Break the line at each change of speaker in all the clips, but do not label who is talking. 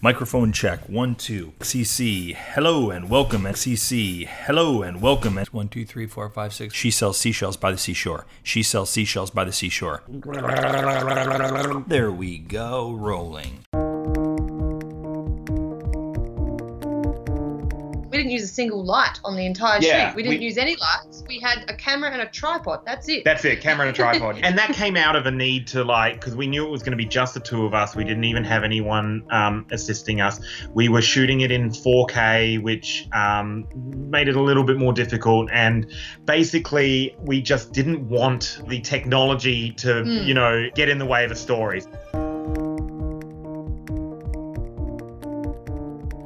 Microphone check. One, two. XCC. Hello and welcome. XCC. Hello and welcome.
One, two, three, four, five, six.
She sells seashells by the seashore. She sells seashells by the seashore. There we go. Rolling.
Didn't use a single light on the entire
Yeah,
shoot. We didn't
we-
use any lights. We had a camera and a tripod. That's it.
That's it, camera and a tripod. and that came out of a need to like, because we knew it was going to be just the two of us. We didn't even have anyone um, assisting us. We were shooting it in 4K, which um, made it a little bit more difficult. And basically, we just didn't want the technology to,
Mm.
you know, get in the way of a story.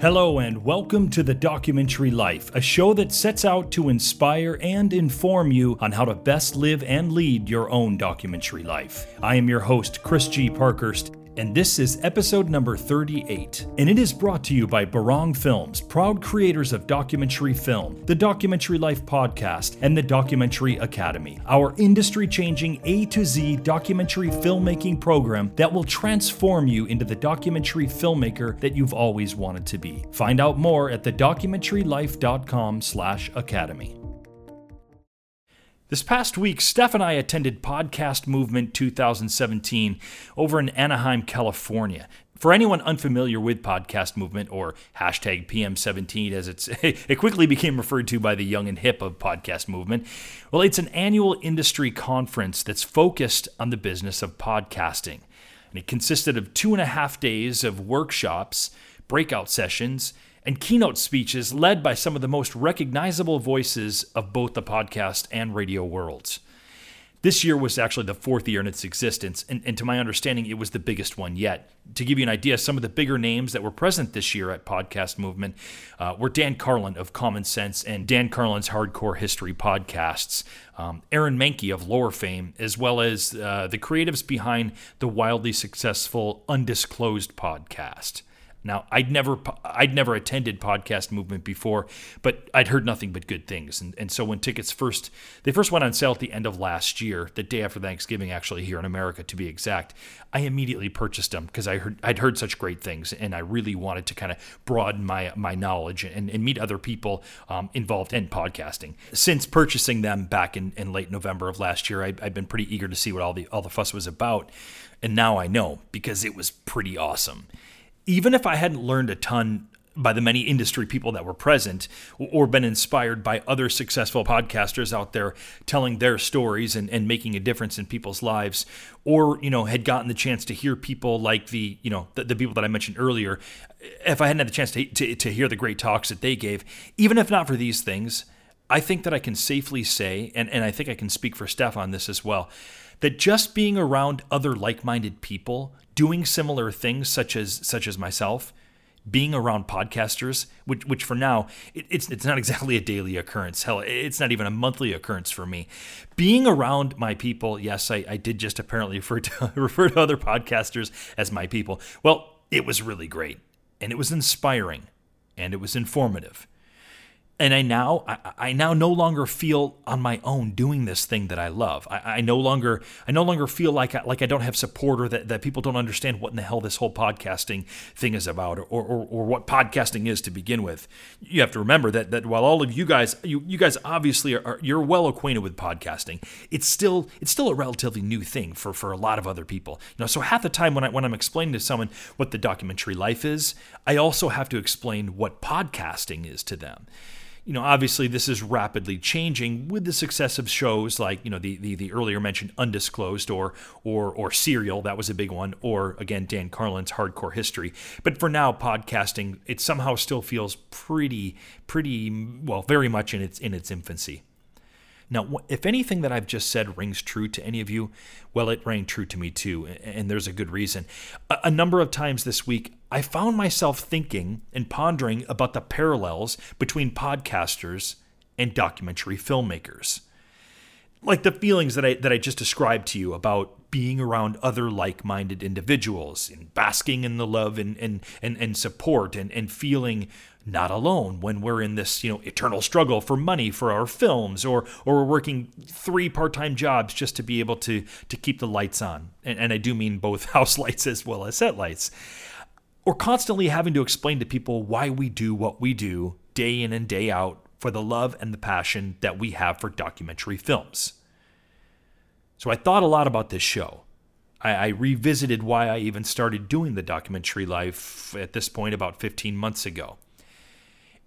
Hello and welcome to The Documentary Life, a show that sets out to inspire and inform you on how to best live and lead your own documentary life. I am your host, Chris G. Parkhurst. And this is episode number 38. And it is brought to you by Barang Films, proud creators of documentary film, the Documentary Life podcast, and the Documentary Academy, our industry changing A to Z documentary filmmaking program that will transform you into the documentary filmmaker that you've always wanted to be. Find out more at thedocumentarylife.com slash academy. This past week, Steph and I attended Podcast Movement 2017 over in Anaheim, California. For anyone unfamiliar with Podcast Movement or hashtag PM17 as it's it quickly became referred to by the young and hip of Podcast Movement, well, it's an annual industry conference that's focused on the business of podcasting. And it consisted of two and a half days of workshops, breakout sessions, and keynote speeches led by some of the most recognizable voices of both the podcast and radio worlds. This year was actually the fourth year in its existence, and, and to my understanding, it was the biggest one yet. To give you an idea, some of the bigger names that were present this year at Podcast Movement uh, were Dan Carlin of Common Sense and Dan Carlin's Hardcore History podcasts, um, Aaron Mahnke of Lore fame, as well as uh, the creatives behind the wildly successful Undisclosed podcast. Now, I'd never I'd never attended podcast movement before, but I'd heard nothing but good things. And, and so when tickets first they first went on sale at the end of last year, the day after Thanksgiving, actually here in America to be exact, I immediately purchased them because I heard I'd heard such great things, and I really wanted to kind of broaden my my knowledge and, and meet other people um, involved in podcasting. Since purchasing them back in, in late November of last year, I, I've been pretty eager to see what all the all the fuss was about, and now I know because it was pretty awesome even if I hadn't learned a ton by the many industry people that were present or been inspired by other successful podcasters out there telling their stories and, and making a difference in people's lives or you know had gotten the chance to hear people like the you know the, the people that i mentioned earlier if i hadn't had the chance to, to, to hear the great talks that they gave even if not for these things i think that i can safely say and, and i think i can speak for steph on this as well that just being around other like-minded people doing similar things such as such as myself being around podcasters which, which for now it, it's it's not exactly a daily occurrence. Hell it's not even a monthly occurrence for me. Being around my people yes i, I did just apparently refer to refer to other podcasters as my people. Well it was really great and it was inspiring and it was informative and I now I, I now no longer feel on my own doing this thing that I love. I, I no longer I no longer feel like I, like I don't have support or that, that people don't understand what in the hell this whole podcasting thing is about or, or, or what podcasting is to begin with. You have to remember that that while all of you guys you, you guys obviously are, are you're well acquainted with podcasting, it's still it's still a relatively new thing for, for a lot of other people. You know, so half the time when I when I'm explaining to someone what the documentary life is, I also have to explain what podcasting is to them you know, obviously this is rapidly changing with the success of shows like, you know, the, the, the earlier mentioned Undisclosed or or or Serial, that was a big one, or again Dan Carlin's Hardcore History. But for now, podcasting it somehow still feels pretty pretty well, very much in its in its infancy. Now, if anything that I've just said rings true to any of you, well, it rang true to me too, and there's a good reason. A number of times this week, I found myself thinking and pondering about the parallels between podcasters and documentary filmmakers. Like the feelings that I that I just described to you about being around other like-minded individuals and basking in the love and and and, and support and, and feeling not alone when we're in this, you know, eternal struggle for money for our films or or we're working three part-time jobs just to be able to to keep the lights on. And, and I do mean both house lights as well as set lights. or constantly having to explain to people why we do what we do day in and day out for the love and the passion that we have for documentary films. So I thought a lot about this show. I, I, revisited why I even started doing the documentary life at this point about 15 months ago.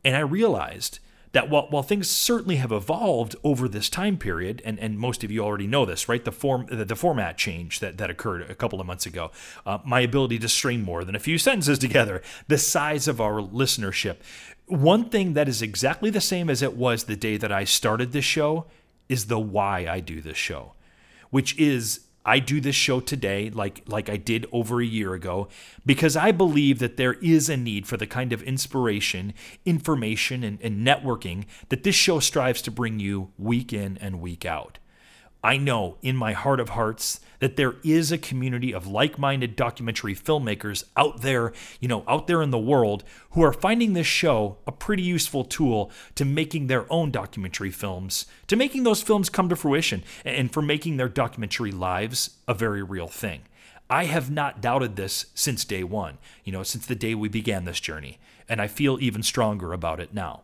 And I realized that while, while things certainly have evolved over this time period, and, and most of you already know this, right? The form the, the format change that, that occurred a couple of months ago, uh, my ability to string more than a few sentences together, the size of our listenership. One thing that is exactly the same as it was the day that I started this show is the why I do this show, which is I do this show today like like I did over a year ago because I believe that there is a need for the kind of inspiration, information, and, and networking that this show strives to bring you week in and week out. I know in my heart of hearts that there is a community of like-minded documentary filmmakers out there, you know, out there in the world who are finding this show a pretty useful tool to making their own documentary films, to making those films come to fruition and for making their documentary lives a very real thing. I have not doubted this since day 1, you know, since the day we began this journey, and I feel even stronger about it now.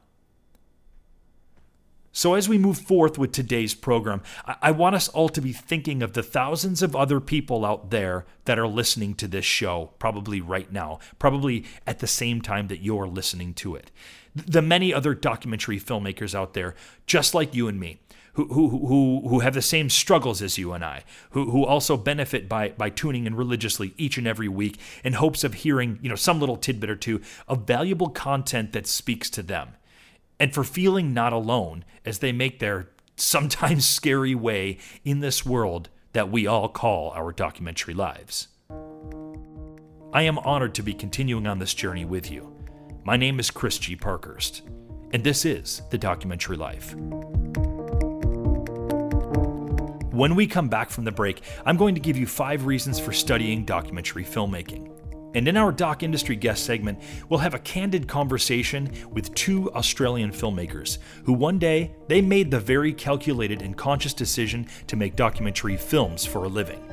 So, as we move forth with today's program, I want us all to be thinking of the thousands of other people out there that are listening to this show, probably right now, probably at the same time that you're listening to it. The many other documentary filmmakers out there, just like you and me, who, who, who, who have the same struggles as you and I, who, who also benefit by, by tuning in religiously each and every week in hopes of hearing you know, some little tidbit or two of valuable content that speaks to them and for feeling not alone as they make their sometimes scary way in this world that we all call our documentary lives. I am honored to be continuing on this journey with you. My name is Chris G. Parkhurst, and this is The Documentary Life. When we come back from the break, I'm going to give you five reasons for studying documentary filmmaking. And in our Doc Industry guest segment, we'll have a candid conversation with two Australian filmmakers who one day they made the very calculated and conscious decision to make documentary films for a living.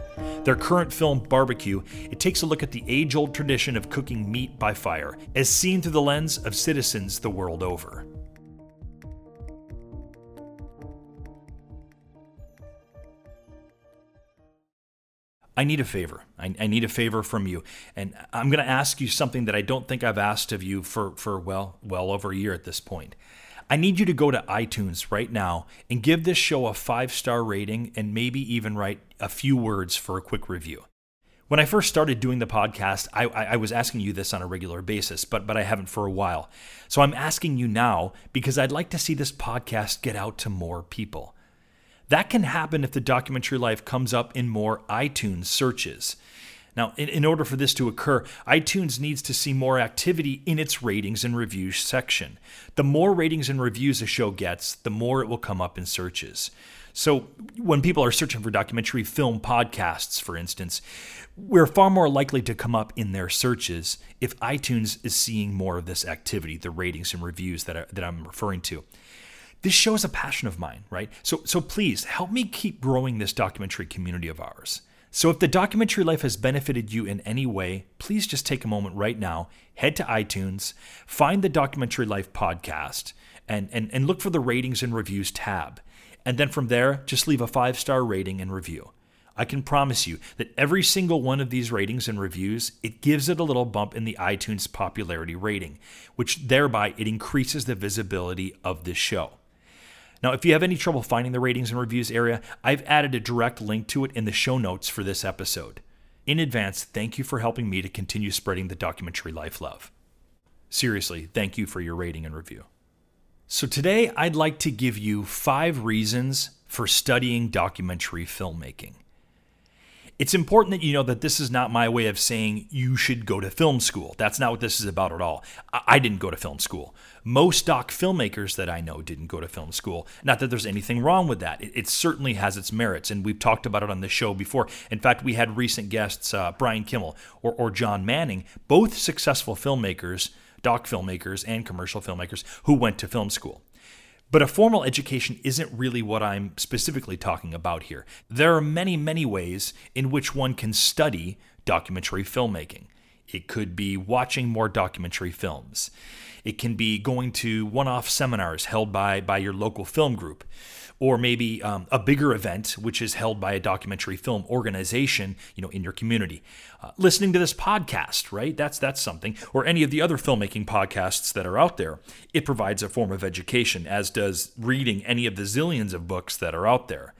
Their current film, Barbecue, it takes a look at the age-old tradition of cooking meat by fire, as seen through the lens of citizens the world over. I need a favor. I, I, need a favor from you. And I'm going to ask you something that I don't think I've asked of you for, for well, well over a year at this point. I need you to go to iTunes right now and give this show a five star rating and maybe even write a few words for a quick review. When I first started doing the podcast, I, I, was asking you this on a regular basis, but, but I haven't for a while. So I'm asking you now because I'd like to see this podcast get out to more people. That can happen if the documentary life comes up in more iTunes searches. Now, in, in, order for this to occur, iTunes needs to see more activity in its ratings and reviews section. The more ratings and reviews a show gets, the more it will come up in searches. So, when people are searching for documentary film podcasts, for instance, we're far more likely to come up in their searches if iTunes is seeing more of this activity, the ratings and reviews that, I, that I'm referring to this show is a passion of mine, right? So, so please help me keep growing this documentary community of ours. So, if the documentary life has benefited you in any way, please just take a moment right now, head to iTunes, find the Documentary Life podcast, and, and, and look for the ratings and reviews tab. And then from there, just leave a five star rating and review. I can promise you that every single one of these ratings and reviews, it gives it a little bump in the iTunes popularity rating, which thereby it increases the visibility of this show. Now, if you have any trouble finding the ratings and reviews area, I've added a direct link to it in the show notes for this episode. In advance, thank you for helping me to continue spreading the documentary life love. Seriously, thank you for your rating and review. So, today I'd like to give you five reasons for studying documentary filmmaking. It's important that you know that this is not my way of saying you should go to film school. That's not what this is about at all. I didn't go to film school. Most doc filmmakers that I know didn't go to film school. Not that there's anything wrong with that. It, certainly has its merits, and we've talked about it on the show before. In fact, we had recent guests, uh, Brian Kimmel or, or John Manning, both successful filmmakers, doc filmmakers, and commercial filmmakers who went to film school. But a formal education isn't really what I'm specifically talking about here. There are many, many ways in which one can study documentary filmmaking. It could be watching more documentary films. It can be going to one off seminars held by, by your local film group, or maybe um, a bigger event which is held by a documentary film organization you know, in your community. Uh, listening to this podcast, right? That's, that's something, or any of the other filmmaking podcasts that are out there. It provides a form of education, as does reading any of the zillions of books that are out there.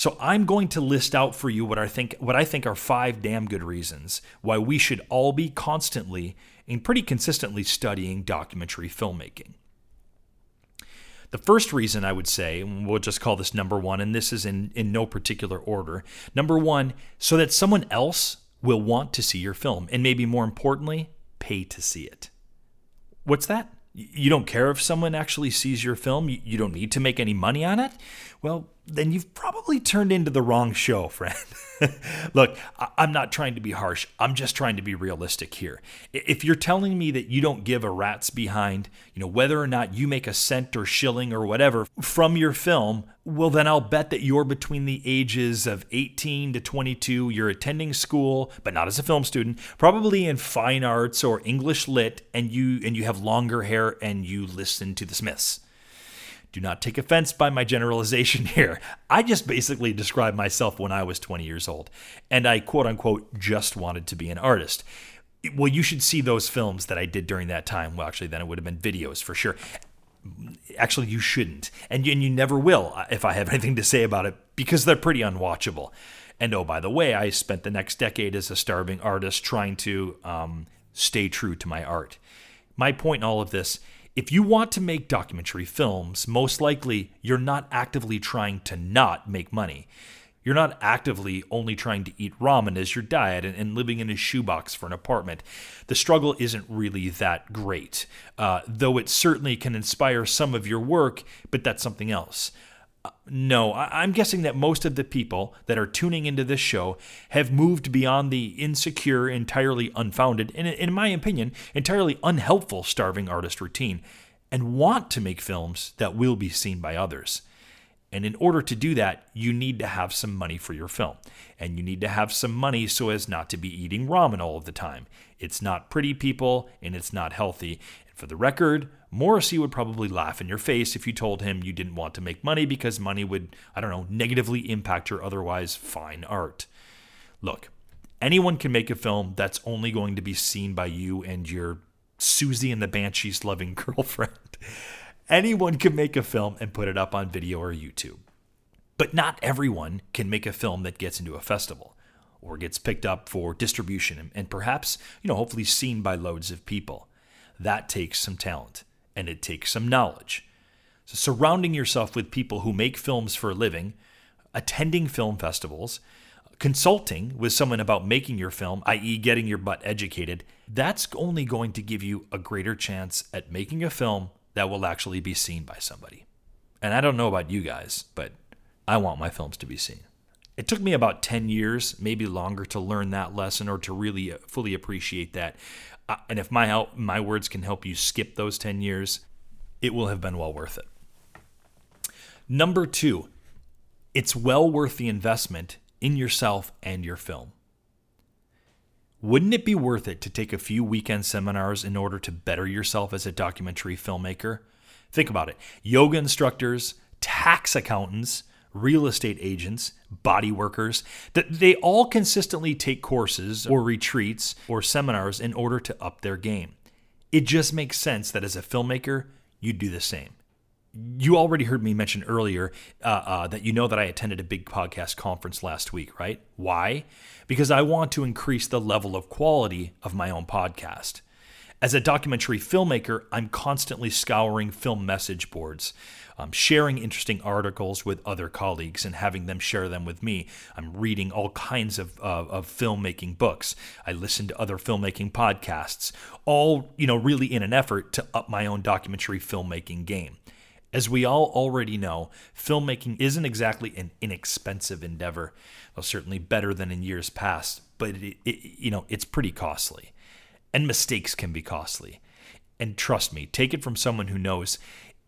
So I'm going to list out for you what I think what I think are five damn good reasons why we should all be constantly and pretty consistently studying documentary filmmaking. The first reason I would say, we'll just call this number one, and this is in, in no particular order. Number one, so that someone else will want to see your film, and maybe more importantly, pay to see it. What's that? You don't care if someone actually sees your film? You don't need to make any money on it? Well, then you've probably turned into the wrong show, friend. Look, I'm not trying to be harsh. I'm just trying to be realistic here. If you're telling me that you don't give a rat's behind, you know, whether or not you make a cent or shilling or whatever from your film, well, then I'll bet that you're between the ages of 18 to 22. You're attending school, but not as a film student, probably in fine arts or English lit, and you and you have longer hair and you listen to the Smiths. Do not take offense by my generalization here. I just basically described myself when I was 20 years old, and I quote unquote just wanted to be an artist. Well, you should see those films that I did during that time. Well, actually, then it would have been videos for sure. Actually, you shouldn't, and you, and you never will uh, if I have anything to say about it because they're pretty unwatchable. And oh, by the way, I spent the next decade as a starving artist trying to um, stay true to my art. My point in all of this if you want to make documentary films, most likely you're not actively trying to not make money. You're not actively only trying to eat ramen as your diet and, and living in a shoebox for an apartment. The struggle isn't really that great, uh, though it certainly can inspire some of your work, but that's something else no, I'm guessing that most of the people that are tuning into this show have moved beyond the insecure, entirely unfounded, and in my opinion, entirely unhelpful starving artist routine and want to make films that will be seen by others. And in order to do that, you need to have some money for your film. And you need to have some money so as not to be eating ramen all of the time. It's not pretty, people, and it's not healthy. For the record, Morrissey would probably laugh in your face if you told him you didn't want to make money because money would, I don't know, negatively impact your otherwise fine art. Look, anyone can make a film that's only going to be seen by you and your Siouxsie and the Banshees loving girlfriend. anyone can make a film and put it up on Vimeo or YouTube. But not everyone can make a film that gets into a festival or gets picked up for distribution and perhaps, you know, hopefully seen by loads of people. That takes some talent and it takes some knowledge. So, surrounding yourself with people who make films for a living, attending film festivals, consulting with someone about making your film, i.e., getting your butt educated, that's only going to give you a greater chance at making a film that will actually be seen by somebody. And I don't know about you guys, but I want my films to be seen. It took me about 10 years, maybe longer, to learn that lesson or to really fully appreciate that and if my help, my words can help you skip those 10 years, it will have been well worth it. Number 2, it's well worth the investment in yourself and your film. Wouldn't it be worth it to take a few weekend seminars in order to better yourself as a documentary filmmaker? Think about it. Yoga instructors, tax accountants, real estate agents, body workers, that they all consistently take courses or retreats or seminars in order to up their game. It just makes sense that as a filmmaker, you do the same. You already heard me mention earlier uh, uh, that you know that I attended a big podcast conference last week, right? Why? Because I want to increase the level of quality of my own podcast. As a documentary filmmaker, I'm constantly scouring film message boards um, sharing interesting articles with other colleagues and having them share them with me. I'm reading all kinds of, uh, of filmmaking books. I listen to other filmmaking podcasts, all you know, really in an effort to up my own documentary filmmaking game. As we all already know, filmmaking isn't exactly an inexpensive endeavor. Well, certainly better than in years past, but it, it, you know it's pretty costly, and mistakes can be costly. And trust me, take it from someone who knows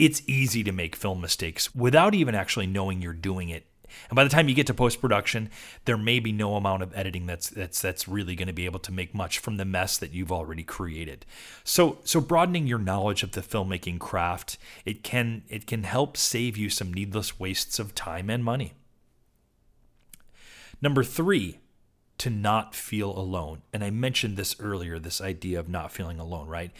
it's easy to make film mistakes without even actually knowing you're doing it. And by the time you get to post production, there may be no amount of editing that's that's that's really going to be able to make much from the mess that you've already created. So so broadening your knowledge of the filmmaking craft, it can it can help save you some needless wastes of time and money. Number 3, to not feel alone. And I mentioned this earlier this idea of not feeling alone, right?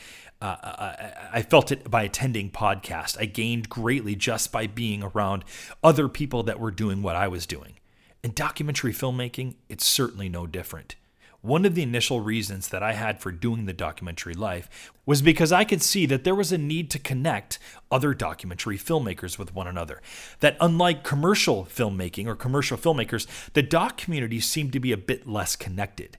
Uh, I, I, felt it by attending podcast. I gained greatly just by being around other people that were doing what I was doing. In documentary filmmaking, it's certainly no different. One of the initial reasons that I had for doing the documentary life was because I could see that there was a need to connect other documentary filmmakers with one another. That unlike commercial filmmaking or commercial filmmakers, the doc community seemed to be a bit less connected.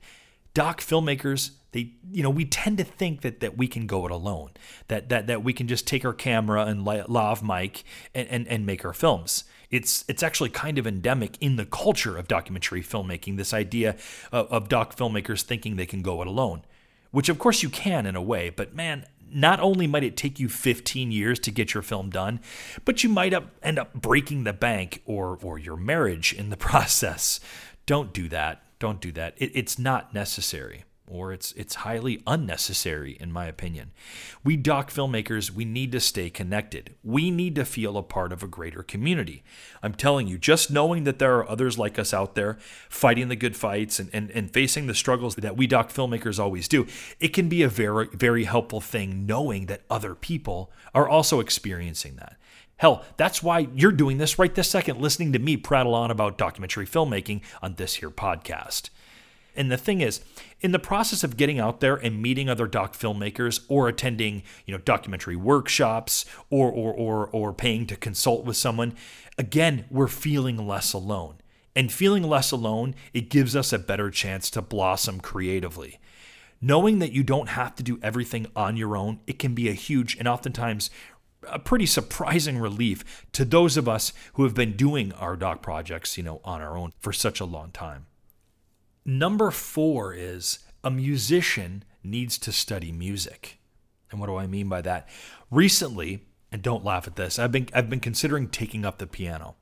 Doc filmmakers, they you know, we tend to think that that we can go it alone. That that that we can just take our camera and lav mic and, and, and make our films it's it's actually kind of endemic in the culture of documentary filmmaking. This idea of, of doc filmmakers thinking they can go it alone, which of course you can in a way, but man, not only might it take you 15 years to get your film done, but you might up, end up breaking the bank or or your marriage in the process. Don't do that. Don't do that. It, it's not necessary or it's it's highly unnecessary in my opinion. We doc filmmakers, we need to stay connected. We need to feel a part of a greater community. I'm telling you, just knowing that there are others like us out there fighting the good fights and, and, and facing the struggles that we doc filmmakers always do, it can be a very, very helpful thing knowing that other people are also experiencing that. Hell, that's why you're doing this right this second, listening to me prattle on about documentary filmmaking on this here podcast. And the thing is, in the process of getting out there and meeting other doc filmmakers or attending, you know, documentary workshops or or or or paying to consult with someone, again, we're feeling less alone. And feeling less alone, it gives us a better chance to blossom creatively. Knowing that you don't have to do everything on your own, it can be a huge and oftentimes a pretty surprising relief to those of us who have been doing our doc projects, you know, on our own for such a long time. Number four is a musician needs to study music. And what do I mean by that? Recently, and don't laugh at this, I've been I've been considering taking up the piano.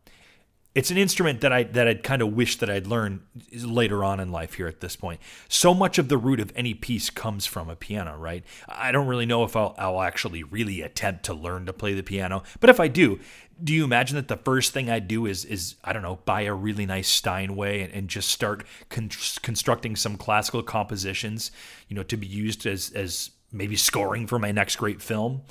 It's an instrument that I that I'd kind of wish that I'd learned later on in life here at this point. So much of the root of any piece comes from a piano, right? I don't really know if I'll, I'll actually really attempt to learn to play the piano, but if I do, do you imagine that the first thing I do is is I don't know buy a really nice Steinway and, and just start con- constructing some classical compositions, you know, to be used as as maybe scoring for my next great film?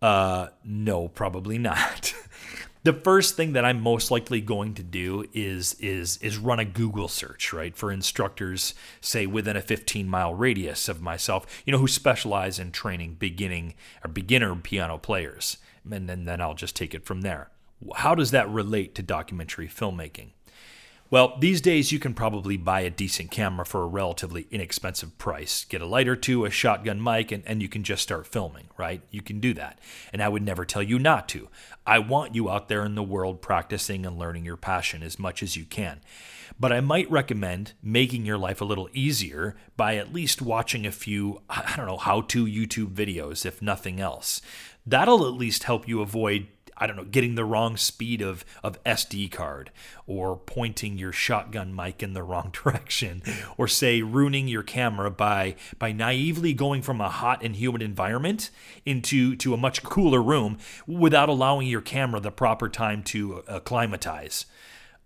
Uh, no, probably not. the first thing that I'm most likely going to do is is is run a Google search, right, for instructors, say within a 15 mile radius of myself, you know, who specialize in training beginning or beginner piano players and then, then I'll just take it from there. How does that relate to documentary filmmaking? Well, these days you can probably buy a decent camera for a relatively inexpensive price. Get a light or two, a shotgun mic, and, and you can just start filming, right? You can do that. And I would never tell you not to. I want you out there in the world practicing and learning your passion as much as you can. But I might recommend making your life a little easier by at least watching a few, I don't know, how to YouTube videos, if nothing else that'll at least help you avoid I don't know, getting the wrong speed of, of SD card, or pointing your shotgun mic in the wrong direction, or say ruining your camera by by naively going from a hot and humid environment into to a much cooler room without allowing your camera the proper time to acclimatize.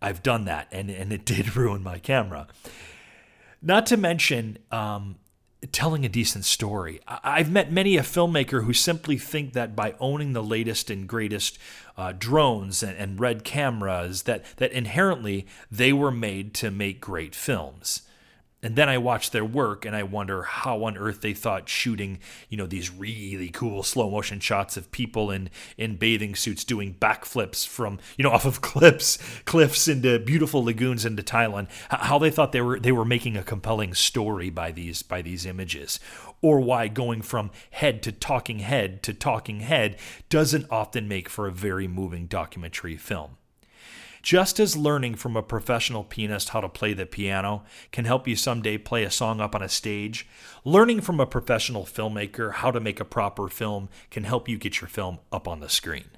I've done that, and and it did ruin my camera. Not to mention, um, telling a decent story. I've met many a filmmaker who simply think that by owning the latest and greatest uh, drones and, and red cameras, that that inherently they were made to make great films. And then I watch their work and I wonder how on earth they thought shooting, you know, these really cool slow motion shots of people in in bathing suits doing backflips from, you know, off of cliffs, cliffs into beautiful lagoons into Thailand, how they thought they were they were making a compelling story by these by these images. Or why going from head to talking head to talking head doesn't often make for a very moving documentary film. Just as learning from a professional pianist how to play the piano can help you someday play a song up on a stage, learning from a professional filmmaker how to make a proper film can help you get your film up on the screen.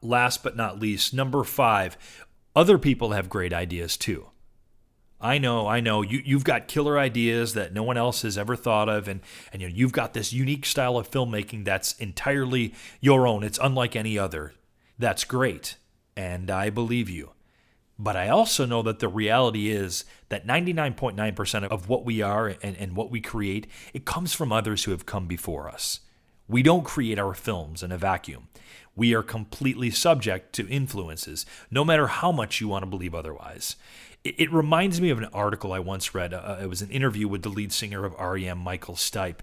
Last but not least, number five, Other people have great ideas too. I know, I know. You you've got killer ideas that no one else has ever thought of, and and you know, you've got this unique style of filmmaking that's entirely your own. It's unlike any other. That's great, and I believe you. But I also know that the reality is that 99.9% of what we are and, and what we create, it comes from others who have come before us. We don't create our films in a vacuum. We are completely subject to influences, no matter how much you want to believe otherwise. It, reminds me of an article I once read. Uh, it was an interview with the lead singer of REM, Michael Stipe.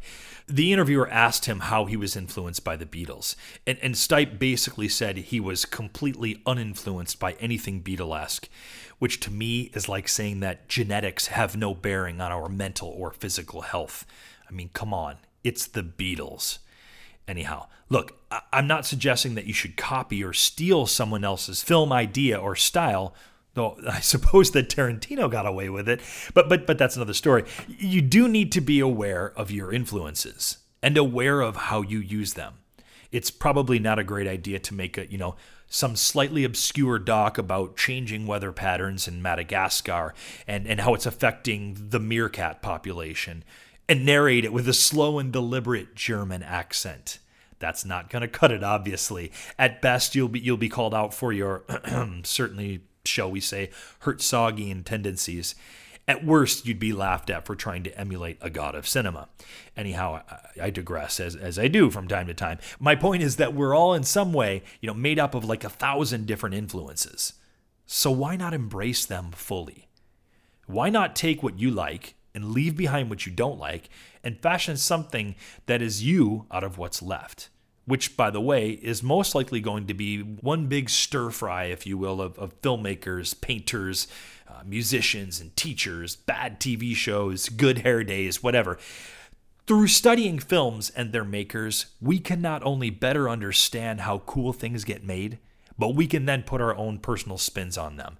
The interviewer asked him how he was influenced by the Beatles, and, and Stipe basically said he was completely uninfluenced by anything Beatlesque, which to me is like saying that genetics have no bearing on our mental or physical health. I mean, come on, it's the Beatles. Anyhow, look, I- I'm not suggesting that you should copy or steal someone else's film idea or style Though I suppose that Tarantino got away with it, but but but that's another story. You do need to be aware of your influences and aware of how you use them. It's probably not a great idea to make a, you know, some slightly obscure doc about changing weather patterns in Madagascar and, and how it's affecting the meerkat population and narrate it with a slow and deliberate German accent. That's not going to cut it obviously. At best you'll be you'll be called out for your certainly shall we say, Herzogian tendencies. At worst, you'd be laughed at for trying to emulate a god of cinema. Anyhow, I, I digress as, as I do from time to time. My point is that we're all in some way, you know, made up of like a thousand different influences. So why not embrace them fully? Why not take what you like and leave behind what you don't like and fashion something that is you out of what's left? Which, by the way, is most likely going to be one big stir fry, if you will, of, of filmmakers, painters, uh, musicians, and teachers, bad TV shows, good hair days, whatever. Through studying films and their makers, we can not only better understand how cool things get made, but we can then put our own personal spins on them,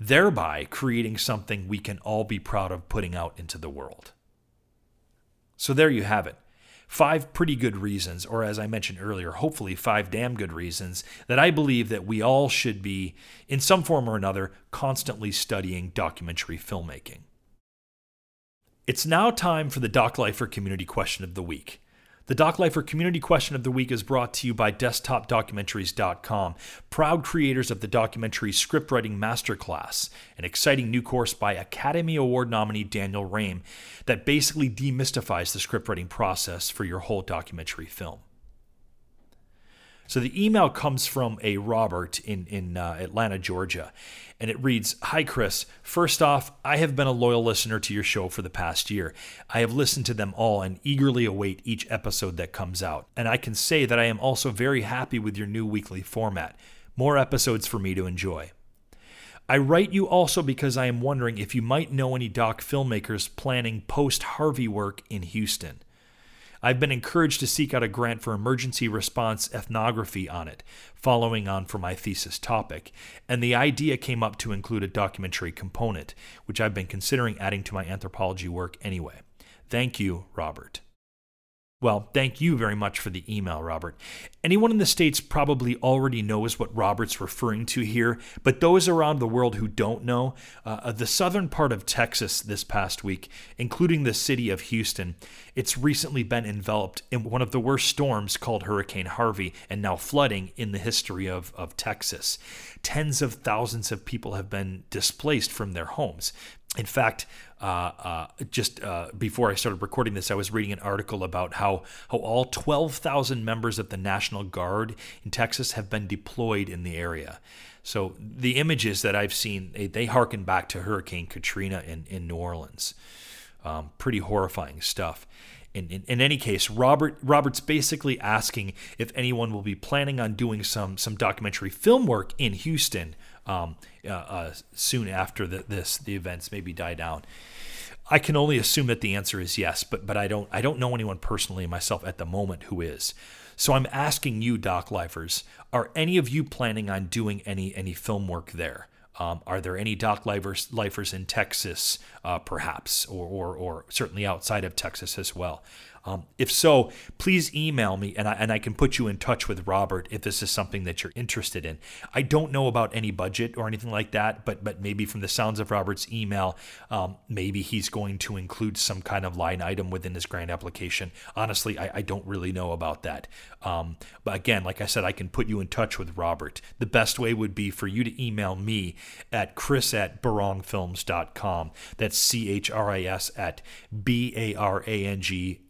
thereby creating something we can all be proud of putting out into the world. So there you have it five pretty good reasons, or as I mentioned earlier, hopefully five damn good reasons that I believe that we all should be, in some form or another, constantly studying documentary filmmaking. It's now time for the DocLifer Community Question of the Week. The Doc Lifer Community Question of the Week is brought to you by DesktopDocumentaries.com, proud creators of the documentary Scriptwriting Masterclass, an exciting new course by Academy Award nominee Daniel Rame that basically demystifies the scriptwriting process for your whole documentary film. So the email comes from a Robert in in uh, Atlanta, Georgia, and it reads, "Hi Chris. First off, I have been a loyal listener to your show for the past year. I have listened to them all and eagerly await each episode that comes out. And I can say that I am also very happy with your new weekly format. More episodes for me to enjoy." I write you also because I am wondering if you might know any doc filmmakers planning post Harvey work in Houston. I've been encouraged to seek out a grant for emergency response ethnography on it, following on from my thesis topic, and the idea came up to include a documentary component, which I've been considering adding to my anthropology work anyway. Thank you, Robert. Well, thank you very much for the email, Robert. Anyone in the States probably already knows what Robert's referring to here, but those around the world who don't know, uh, the southern part of Texas this past week, including the city of Houston, it's recently been enveloped in one of the worst storms called Hurricane Harvey and now flooding in the history of, of Texas. Tens of thousands of people have been displaced from their homes. In fact, uh, uh, just uh, before I started recording this, I was reading an article about how, how all 12,000 members of the National Guard in Texas have been deployed in the area. So the images that I've seen, they, they harken back to Hurricane Katrina in, in New Orleans. Um, pretty horrifying stuff. In, in, in, any case, Robert Robert's basically asking if anyone will be planning on doing some some documentary film work in Houston um, uh, uh, soon after the, this the events maybe die down. I can only assume that the answer is yes, but but I don't I don't know anyone personally myself at the moment who is. So I'm asking you, Doc Lifers, are any of you planning on doing any any film work there? Um, are there any doc lifers, lifers in Texas, uh, perhaps, or, or, or certainly outside of Texas as well? Um, if so, please email me and I, and I can put you in touch with Robert if this is something that you're interested in. I don't know about any budget or anything like that, but but maybe from the sounds of Robert's email, um, maybe he's going to include some kind of line item within his grant application. Honestly, I, I don't really know about that. Um, but again, like I said, I can put you in touch with Robert. The best way would be for you to email me at chris at barangfilms.com. That's C H R I S at B A R A N G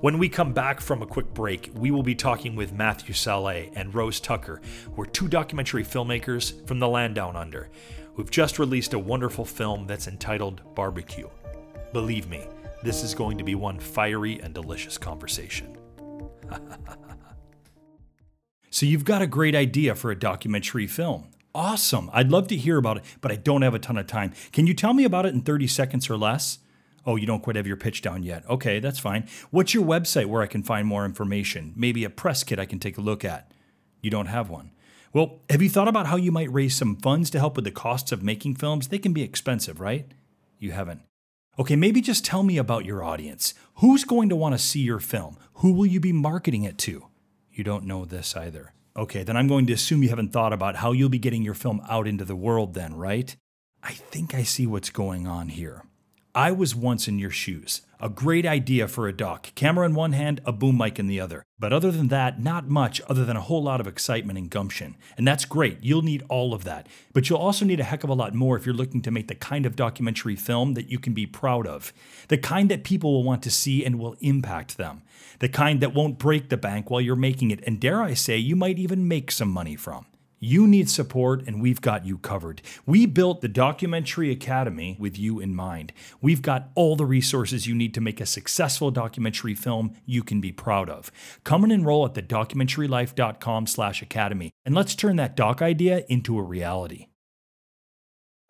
When we come back from a quick break, we will be talking with Matthew Salleh and Rose Tucker, who are two documentary filmmakers from the land down under, who've just released a wonderful film that's entitled Barbecue. Believe me, this is going to be one fiery and delicious conversation. So you've got a great idea for a documentary film. Awesome. I'd love to hear about it, but I don't have a ton of time. Can you tell me about it in 30 seconds or less? Oh, you don't quite have your pitch down yet. Okay, that's fine. What's your website where I can find more information? Maybe a press kit I can take a look at. You don't have one. Well, have you thought about how you might raise some funds to help with the costs of making films? They can be expensive, right? You haven't. Okay, maybe just tell me about your audience. Who's going to want to see your film? Who will you be marketing it to? You don't know this either. Okay, then I'm going to assume you haven't thought about how you'll be getting your film out into the world, then, right? I think I see what's going on here. I was once in your shoes. A great idea for a doc. Camera in one hand, a boom mic in the other. But other than that, not much other than a whole lot of excitement and gumption. And that's great. You'll need all of that. But you'll also need a heck of a lot more if you're looking to make the kind of documentary film that you can be proud of. The kind that people will want to see and will impact them. The kind that won't break the bank while you're making it. And dare I say, you might even make some money from. You need support, and we've got you covered. We built the Documentary Academy with you in mind. We've got all the resources you need to make a successful documentary film you can be proud of. Come and enroll at thedocumentarylife.com slash academy, and let's turn that doc idea into a reality.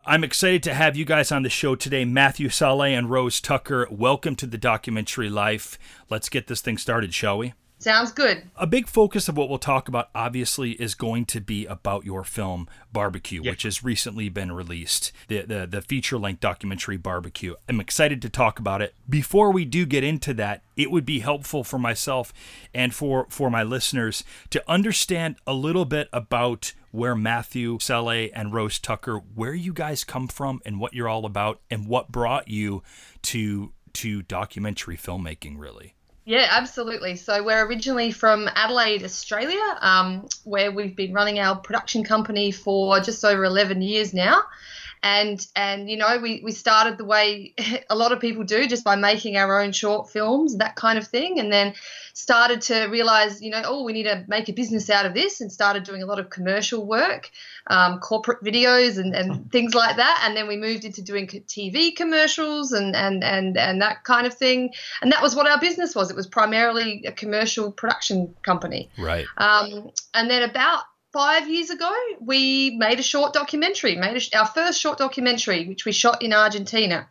I'm excited to have you guys on the show today, Matthew Salleh and Rose Tucker. Welcome to the Documentary Life. Let's get this thing started, shall we?
Sounds good.
A big focus of what we'll talk about, obviously, is going to be about your film Barbecue, which has recently been released. The the, the feature length documentary Barbecue. I'm excited to talk about it. Before we do get into that, it would be helpful for myself and for for my listeners to understand a little bit about where Matthew Salleh and Rose Tucker, where you guys come from, and what you're all about, and what brought you to to documentary filmmaking, really.
Yeah, absolutely. So we're originally from Adelaide, Australia, um, where we've been running our production company for just over 11 years now and and you know we we started the way a lot of people do just by making our own short films that kind of thing. And then started to realize you know oh we need to make a business out of this and started doing a lot of commercial work um, corporate videos and, and things like that. And then we moved into doing tv commercials and and and and that kind of thing. And that was what our business was. It was primarily a commercial production company.
Right.
Um, and then about five years ago, we made a short documentary, made a, our first short documentary, which we shot in Argentina,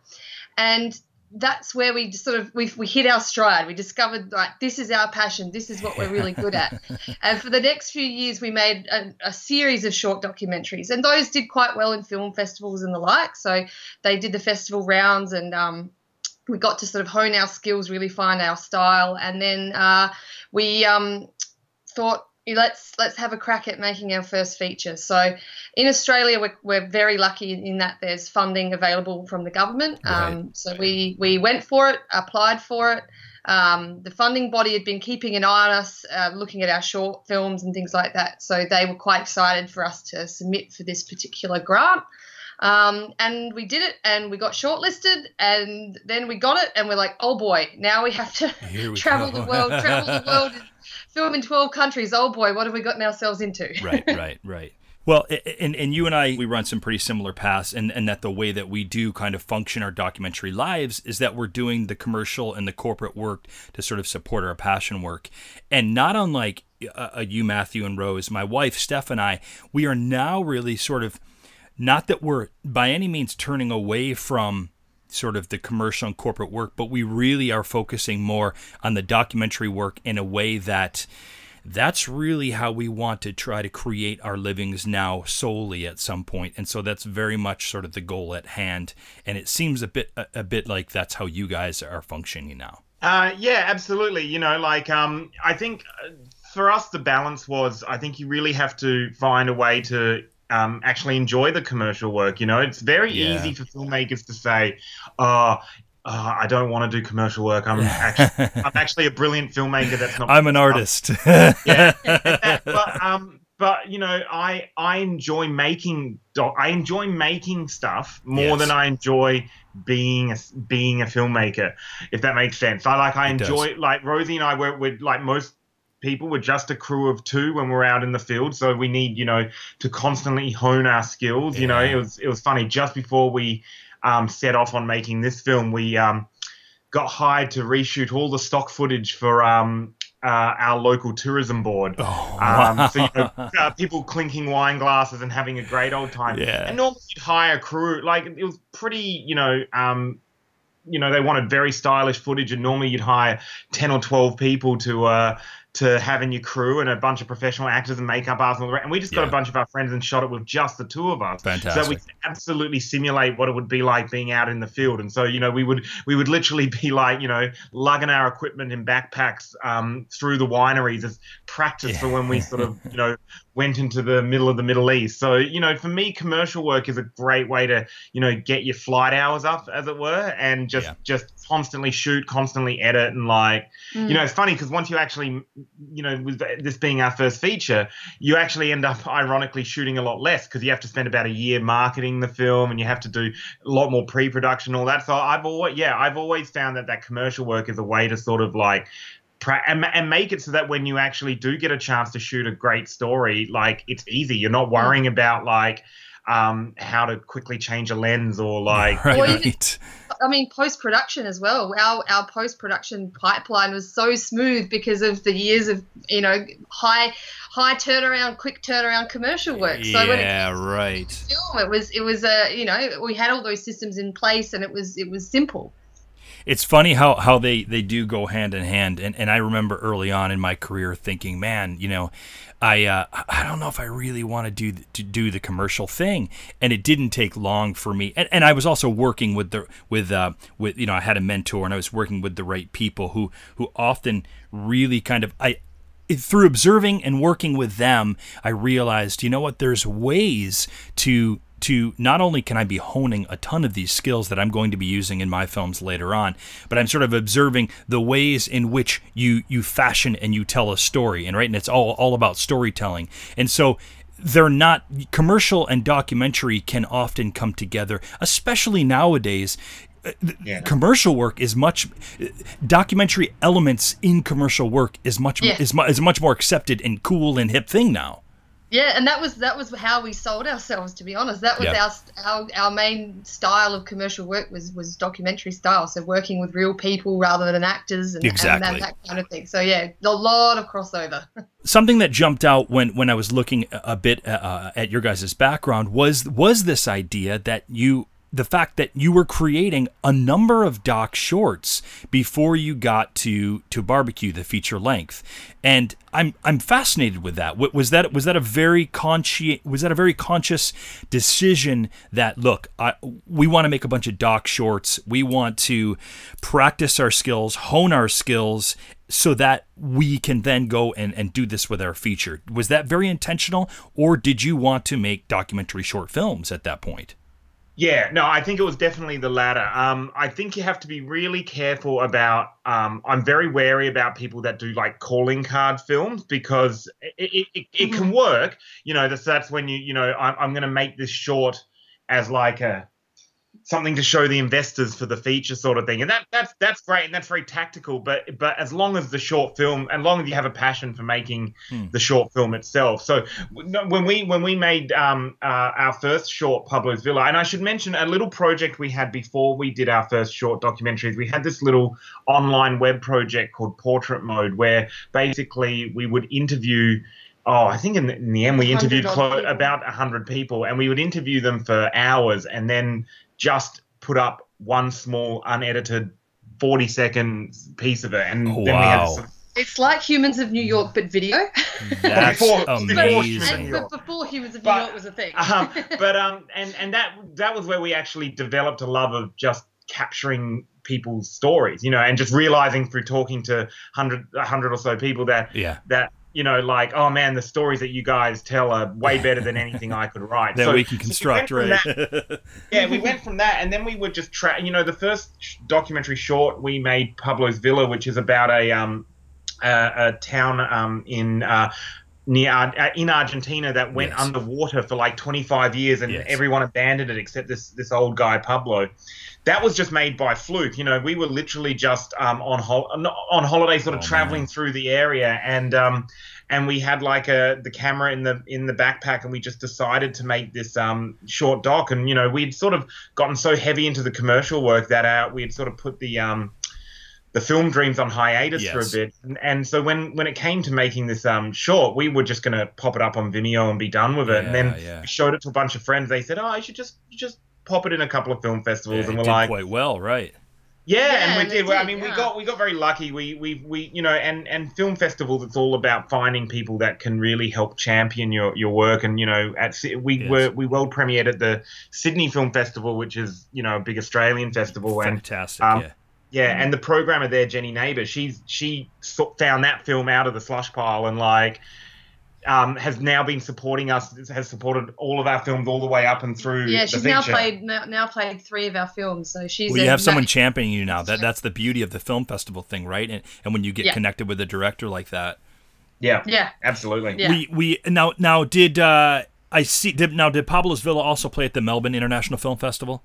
and that's where we sort of we, we hit our stride. We discovered like this is our passion, this is what we're really good at. and for the next few years, we made a, a, series of short documentaries, and those did quite well in film festivals and the like. So they did the festival rounds, and um, we got to sort of hone our skills, really find our style, and then uh, we um, thought let's let's have a crack at making our first feature. So, in Australia, we're, we're very lucky in that there's funding available from the government. Right. Um, so we we went for it, applied for it. Um, the funding body had been keeping an eye on us, uh, looking at our short films and things like that. So they were quite excited for us to submit for this particular grant. Um, and we did it and we got shortlisted and then we got it and we're like, oh boy, now we have to travel go. the world, travel the world film in 12 countries. Oh boy, what have we gotten ourselves into?
right, right, right. Well, and, and you and I, we run some pretty similar paths, and, and that the way that we do kind of function our documentary lives is that we're doing the commercial and the corporate work to sort of support our passion work. And not unlike uh, you, Matthew and Rose, my wife, Steph, and I, we are now really sort of not that we're by any means turning away from sort of the commercial and corporate work, but we really are focusing more on the documentary work in a way that that's really how we want to try to create our livings now solely at some point. And so that's very much sort of the goal at hand. And it seems a bit a, a bit like that's how you guys are functioning now.
Uh, yeah absolutely. You know like um, i think uh, for us the balance was i think you really have to find a way to um, actually enjoy the commercial work. You know, it's very yeah. easy for filmmakers to say, "Oh, oh, I don't want to do commercial work. I'm actually, I'm actually a brilliant filmmaker. That's not.
I'm an artist.
yeah, but um, but you know, I I enjoy making I enjoy making stuff more yes. than I enjoy being a, being a filmmaker. If that makes sense. I like I it enjoy does. like Rosie and I work with like most people. We're just a crew of two when we're out in the field, so we need you know to constantly hone our skills. Yeah. You know, it was it was funny just before we um, set off on making this film, we um, got hired to reshoot all the stock footage for um, uh, our local tourism board. Oh, um, wow. So you know, uh, people clinking wine glasses and having a great old time.
Yeah.
And normally you'd hire a crew. Like it was pretty, you know, um, you know, they wanted very stylish footage, and normally you'd hire ten or twelve people to uh, to having your crew and a bunch of professional actors and makeup artists and, and we just got yeah. a bunch of our friends and shot it with just the two of us
Fantastic.
so we could absolutely simulate what it would be like being out in the field and so you know we would we would literally be like you know lugging our equipment in backpacks um, through the wineries as practice yeah. for when we sort of you know went into the middle of the Middle East. So, you know, for me, commercial work is a great way to, you know, get your flight hours up, as it were, and just yeah. just constantly shoot, constantly edit, and like, mm. you know, it's funny because once you actually, you know, with this being our first feature, you actually end up ironically shooting a lot less because you have to spend about a year marketing the film, and you have to do a lot more pre-production, all that. So I've always, yeah, I've always found that that commercial work is a way to sort of like and, and make it so that when you actually do get a chance to shoot a great story, like it's easy. You're not worrying about like um, how to quickly change a lens or like
right.
I mean post production as well. Our our post production pipeline was so smooth because of the years of you know high high turnaround, quick turnaround commercial work.
So yeah, when it right.
Film, it was it was a uh, you know we had all those systems in place and it was it was simple
it's funny how, how they, they do go hand in hand. And, and I remember early on in my career thinking, man, you know, I uh, I don't know if I really want to do the, to do the commercial thing, and it didn't take long for me. And, and I was also working with the with uh, with you know I had a mentor, and I was working with the right people who who often really kind of I through observing and working with them, I realized, you know what, there's ways to to not only can I be honing a ton of these skills that I'm going to be using in my films later on, but I'm sort of observing the ways in which you you fashion and you tell a story, and right, and it's all all about storytelling. And so they're not commercial and documentary can often come together, especially nowadays. Uh, yeah. Commercial work is much documentary elements in commercial work is much yeah. is, is much more accepted and cool and hip thing now.
Yeah, and that was that was how we sold ourselves. To be honest, that was our, our our main style of commercial work was was documentary style. So working with real people rather than actors and,
exactly.
and that, that kind of thing. So yeah, a lot of crossover.
Something that jumped out when when I was looking a bit uh, at your guys' background was was this idea that you the fact that you were creating a number of doc shorts before you got to to barbecue the feature length. And i'm i'm fascinated with that. Was that was that a very conscious was that a very conscious decision that look I, we want to make a bunch of doc shorts. We want to practice our skills hone our skills so that we can then go and, and do this with our feature. Was that very intentional or did you want to make documentary short films at that point
yeah, no, I think it was definitely the latter. Um, I think you have to be really careful about. Um, I'm very wary about people that do like calling card films because it, it, it, can mm-hmm. work. You know, that's that's when you you know I'm, I'm going to make this short as like a something to show the investors for the feature sort of thing. And that that's that's great and that's very tactical but but as long as the short film and long as you have a passion for making hmm. the short film itself. So when we when we made um, uh, our first short pablo's villa and i should mention a little project we had before we did our first short documentaries. We had this little online web project called portrait mode where basically we would interview oh, I think in the, in the end we interviewed clo- about 100 people and we would interview them for hours and then just put up one small unedited 40 second piece of it and
oh,
then
wow.
we had some,
it's like Humans of New York, but video.
That's
Before-
amazing.
and b- before Humans of New
But-
York was a thing.
um, but um and and that that was where we actually developed a love of just capturing people's stories you know and just realizing through talking to 100 100 or so people that
Yeah.
that you know like oh man the stories that you guys tell are way better than anything i could write
That
So-
we can
so
construct,
went
right?
that- yeah, we went from that, and then we would just try. You know, the first sh- documentary short we made, Pablo's Villa, which is about a um a, a town um in uh near uh, in Argentina that went
Yes.
underwater for like 25 years, and
Yes.
everyone abandoned it except this this old guy Pablo. That was just made by fluke. You know, we were literally just um, on hol- on holiday, sort of
Oh,
traveling
man.
through the area, and um, and we had like a the camera in the in the backpack, and we just decided to make this um, short doc. And you know, we'd sort of gotten so heavy into the commercial work that uh, we had sort of put the um, the film dreams on hiatus for a bit. And, and so when when it came to making this um, short, we were just gonna pop it up on Vimeo and be done with it. and then
Yeah, yeah.
we showed it to a bunch of friends. They said, "Oh, you should just you just pop it in a couple of film festivals."
Yeah,
and we're
did
like,
quite well, right?
yeah,
Yeah,
and we
and
did. Well, I
did,
mean, we got we got very lucky. We we we you know, and and film festivals, it's all about finding people that can really help champion your your work. And you know, at we
Yes.
were we world premiered at the Sydney Film Festival, which is you know a big Australian festival, and
Fantastic.
um,
yeah.
yeah, and the programmer there, Jenny Neighbour, she's she found that film out of the slush pile and like um, has now been supporting us. Has supported all of our films all the way up and through.
yeah,
the
she's now played now, now played three of our films, so she's.
Well, you have someone championing you now. That that's the beauty of the film festival thing, right? And and when you get
Yeah.
connected with a director like that,
Yeah,
Yeah,
absolutely.
Yeah.
we we now now did uh, I see did, now did Pablo's Villa also play at the Melbourne International Film Festival?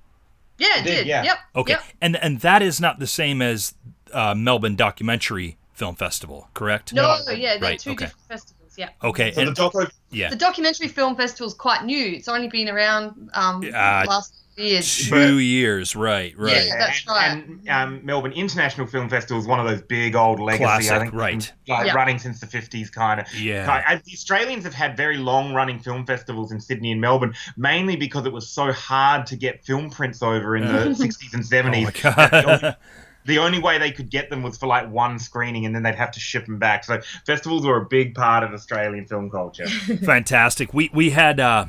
yeah, it
did,
did.
yeah.
Yep.
Okay,
Yep.
and and that is not the same as uh, Melbourne Documentary Film Festival, correct?
No,
No.
yeah, they're
Right,
two
okay.
different festivals. Yeah.
Okay,
So the
and yeah,
The documentary film festival is quite new. It's only been around um,
Uh,
last years.
two years, right, right.
Yeah. That's right.
And um, Melbourne International Film Festival is one of those big old legacy,
Classic,
I think,
right.
Like
Yeah.
running since the fifties, kind of.
Yeah.
the Australians have had very long-running film festivals in Sydney and Melbourne, mainly because it was so hard to get film prints over in the sixties and
Oh
seventies.
my god.
The only way they could get them was for like one screening, and then they'd have to ship them back. So festivals were a big part of Australian film culture.
Fantastic. We we had uh,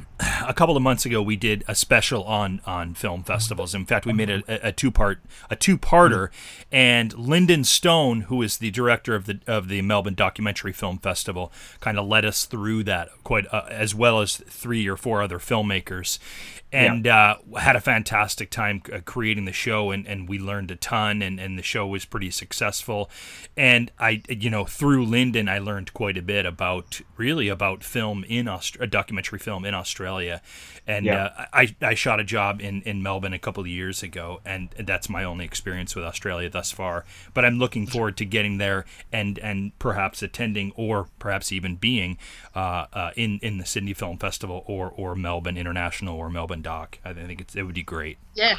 a couple of months ago. We did a special on on film festivals. In fact, we made a, a two part a two parter, and Lyndon Stone, who is the director of the of the Melbourne Documentary Film Festival, kind of led us through that quite uh, as well as three or four other filmmakers. And uh, had a fantastic time uh, creating the show, and, and we learned a ton, and, and the show was pretty successful. And I, you know, through Lyndon, I learned quite a bit about really about film in Aust- a documentary film in Australia. And
Yeah.
uh, I, I shot a job in, in Melbourne a couple of years ago, and that's my only experience with Australia thus far. But I'm looking forward to getting there and, and perhaps attending or perhaps even being uh, uh, in, in the Sydney Film Festival or, or Melbourne International or Melbourne Doc. I think it's, it would be great.
Yeah.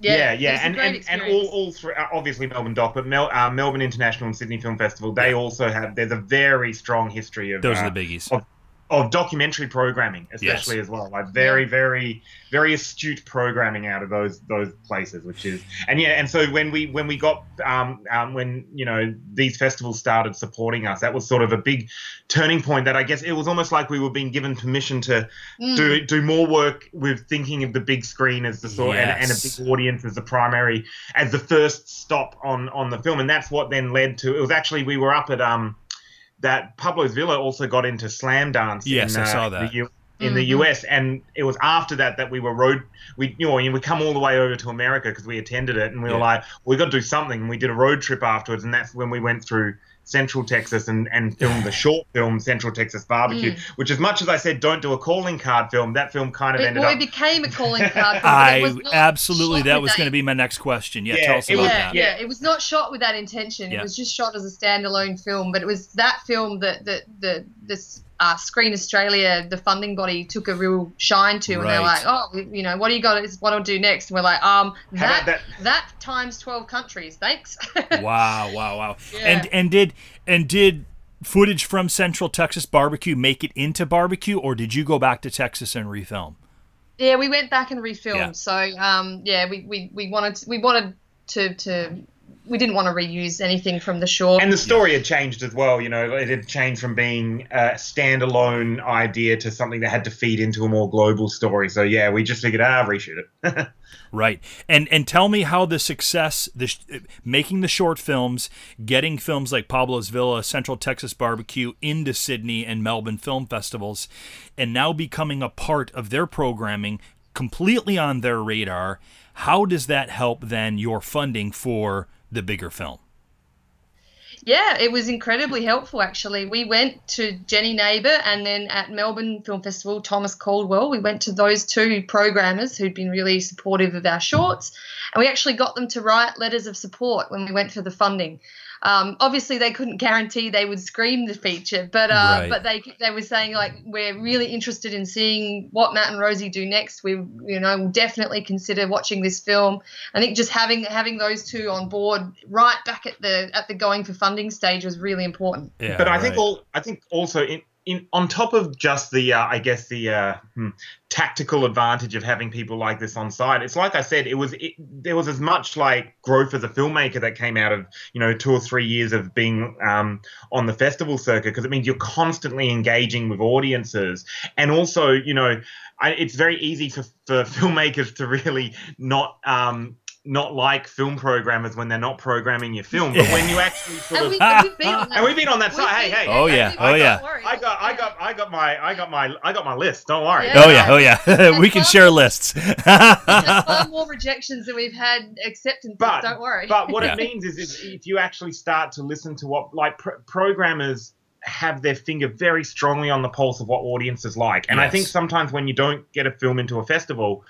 Yeah,
it
yeah,
was
and,
great
and, and all all three, uh, obviously Melbourne Doc, but Mel, uh, Melbourne International and Sydney Film Festival, they also have. There's a very strong history of
Those
uh,
are the biggies.
of, of documentary programming, especially as well. Like very, very, very astute programming out of those those places, which is and yeah, and so when we when we got um, um when you know these festivals started supporting us, that was sort of a big turning point. That I guess it was almost like we were being given permission to
Mm.
do do more work with thinking of the big screen as the sort and, and a big audience as the primary as the first stop on on the film and that's what then led to it was actually we were up at um that Pablo's Villa also got into Slamdance
Yes,
in,
I
uh,
saw
the
that.
U- in the
Mhm.
US and it was after that that we were road we you know we come all the way over to America because we attended it and we
Yeah.
were like we got to do something and we did a road trip afterwards and that's when we went through Central Texas and, and filmed the short film Central Texas Barbecue,
Mm.
which as much as I said don't do a calling card film, that film kind of
It,
ended
well,
up
it became a calling card. film,
I
it was not
absolutely that was going to be my next question. Yeah,
Yeah,
tell us about
was-
yeah,
that.
yeah, It was not shot with that intention.
Yeah.
It was just shot as a standalone film. But it was that film that that the this uh, Screen Australia, the funding body, took a real shine to, and they're like, oh, you know, what do you got? Is What do I do next? And we're like, um,
How
that, that times twelve countries, thanks.
Wow, wow, wow.
Yeah.
And and did and did footage from Central Texas Barbecue make it into Barbecue, or did you go back to Texas and refilm?
Yeah, we went back and refilmed.
Yeah.
So um, yeah, we, we, we wanted to, we wanted to, to we didn't want to reuse anything from the short.
And the story had changed as well. You know, it had changed from being a standalone idea to something that had to feed into a more global story. So yeah, we just figured, ah, reshoot it.
Right. And and tell me how the success, the sh- making the short films, getting films like Pablo's Villa, Central Texas Barbecue into Sydney and Melbourne film festivals, and now becoming a part of their programming, completely on their radar. How does that help then your funding for the bigger film?
Yeah, it was incredibly helpful actually. We went to Jenny Neighbour and then at Melbourne Film Festival, Thomas Caldwell. We went to those two programmers who'd been really supportive of our shorts, and we actually got them to write letters of support when we went for the funding. Um, obviously, they couldn't guarantee they would scream the feature, but uh,
Right.
but they they were saying like we're really interested in seeing what Matt and Rosie do next. We you know will definitely consider watching this film. I think just having having those two on board right back at the at the going for funding stage was really important.
Yeah,
but I think all I think also in in on top of just the uh, I guess the uh, hmm, tactical advantage of having people like this on site, it's like I said, it was it, there was as much like growth as a filmmaker that came out of you know two or three years of being um, on the festival circuit because it means you're constantly engaging with audiences. And also you know I, it's very easy for, for filmmakers to really not um, not like film programmers when they're not programming your film, but when you actually sort
And
of
we, and we've been on that.
and we've been on that side. Hey, hey.
Oh, yeah. Oh, yeah.
don't worry.
I got, I got, I got my, I got my, I got my list. Don't worry.
Yeah.
Oh yeah, oh yeah. we can share lists.
There's far more rejections than we've had acceptances.
But-
don't worry.
But what
Yeah.
it means is, is if you actually start to listen to what like pro- programmers have their finger very strongly on the pulse of what audiences like, and I think sometimes when you don't get a film into a festival.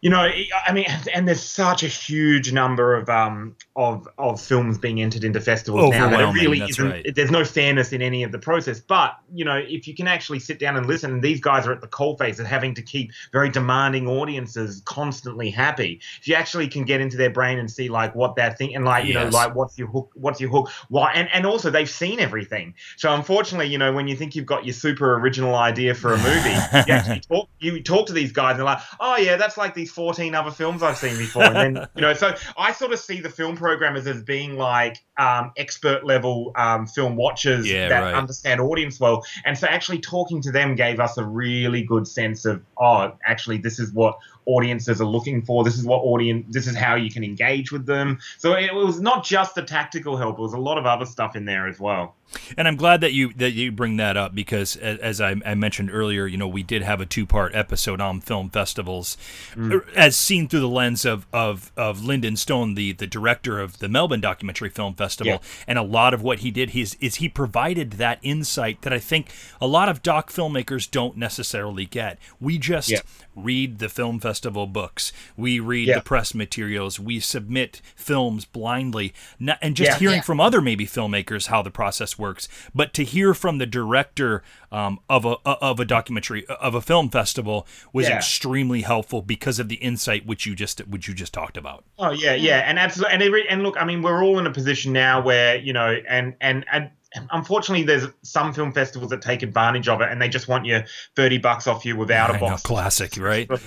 You know, I mean, and there's such a huge number of um of of films being entered into festivals now that it really isn't.
right.
There's no fairness in any of the process. But you know, if you can actually sit down and listen, and these guys are at the coalface of having to keep very demanding audiences constantly happy. If you actually can get into their brain and see like what they're thinking, like you know, like what's your hook, what's your hook, why, and and also they've seen everything. So unfortunately, you know, when you think you've got your super original idea for a movie, you actually talk you talk to these guys and they're like, oh yeah, that's like these 14 other films I've seen before. And then you know, so I sort of see the film programmers as being like um, expert level um, film watchers
Yeah,
that
right.
understand audience well. And so actually talking to them gave us a really good sense of oh, actually this is what audiences are looking for. This is what audience. This is how you can engage with them. So it, was not just the tactical help. It was a lot of other stuff in there as well.
And I'm glad that you that you bring that up because, as I, I mentioned earlier, you know, we did have a two part episode on film festivals, er, as seen through the lens of of of Lyndon Stone, the the director of the Melbourne Documentary Film Festival,
Yeah.
and a lot of what he did is is he provided that insight that I think a lot of doc filmmakers don't necessarily get. We just
Yeah.
Read the film festival books, we read
Yeah.
the press materials, we submit films blindly, Not- and just
Yeah.
hearing
Yeah.
from other maybe filmmakers how the process works, but to hear from the director um, of a of a documentary of a film festival was
Yeah.
extremely helpful because of the insight which you just which you just talked about.
Oh yeah, yeah, and absolutely, and every, and look, I mean, we're all in a position now where you know, and and and unfortunately, there's some film festivals that take advantage of it, and they just want you thirty bucks off you without
I
a
know,
box.
classic, right?
Yeah,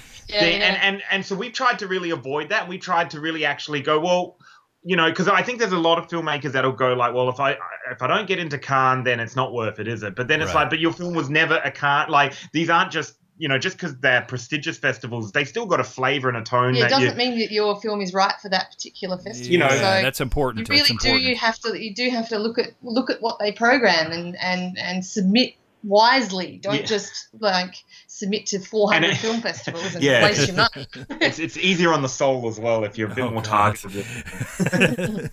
They-
you know.
and, and and so we've tried to really avoid that. We tried to really actually go well. You know, because I think there's a lot of filmmakers that'll go like, well, if I if I don't get into Cannes, then it's not worth it, is it? But then it's
Right.
like, but your film was never a Cannes. Like these aren't just you know just because they're prestigious festivals, they still got a flavor and a tone
Yeah, it
that you.
doesn't mean that your film is right for that particular festival.
You know,
so
that's important.
You really
that's
do. You have to. You do have to look at look at what they program and and and submit wisely. Don't
Yeah.
just like submit to 400
it-
film festivals and
Yeah.
waste your money.
it's it's easier on the soul as well if you're a bit
Oh,
more
God.
targeted.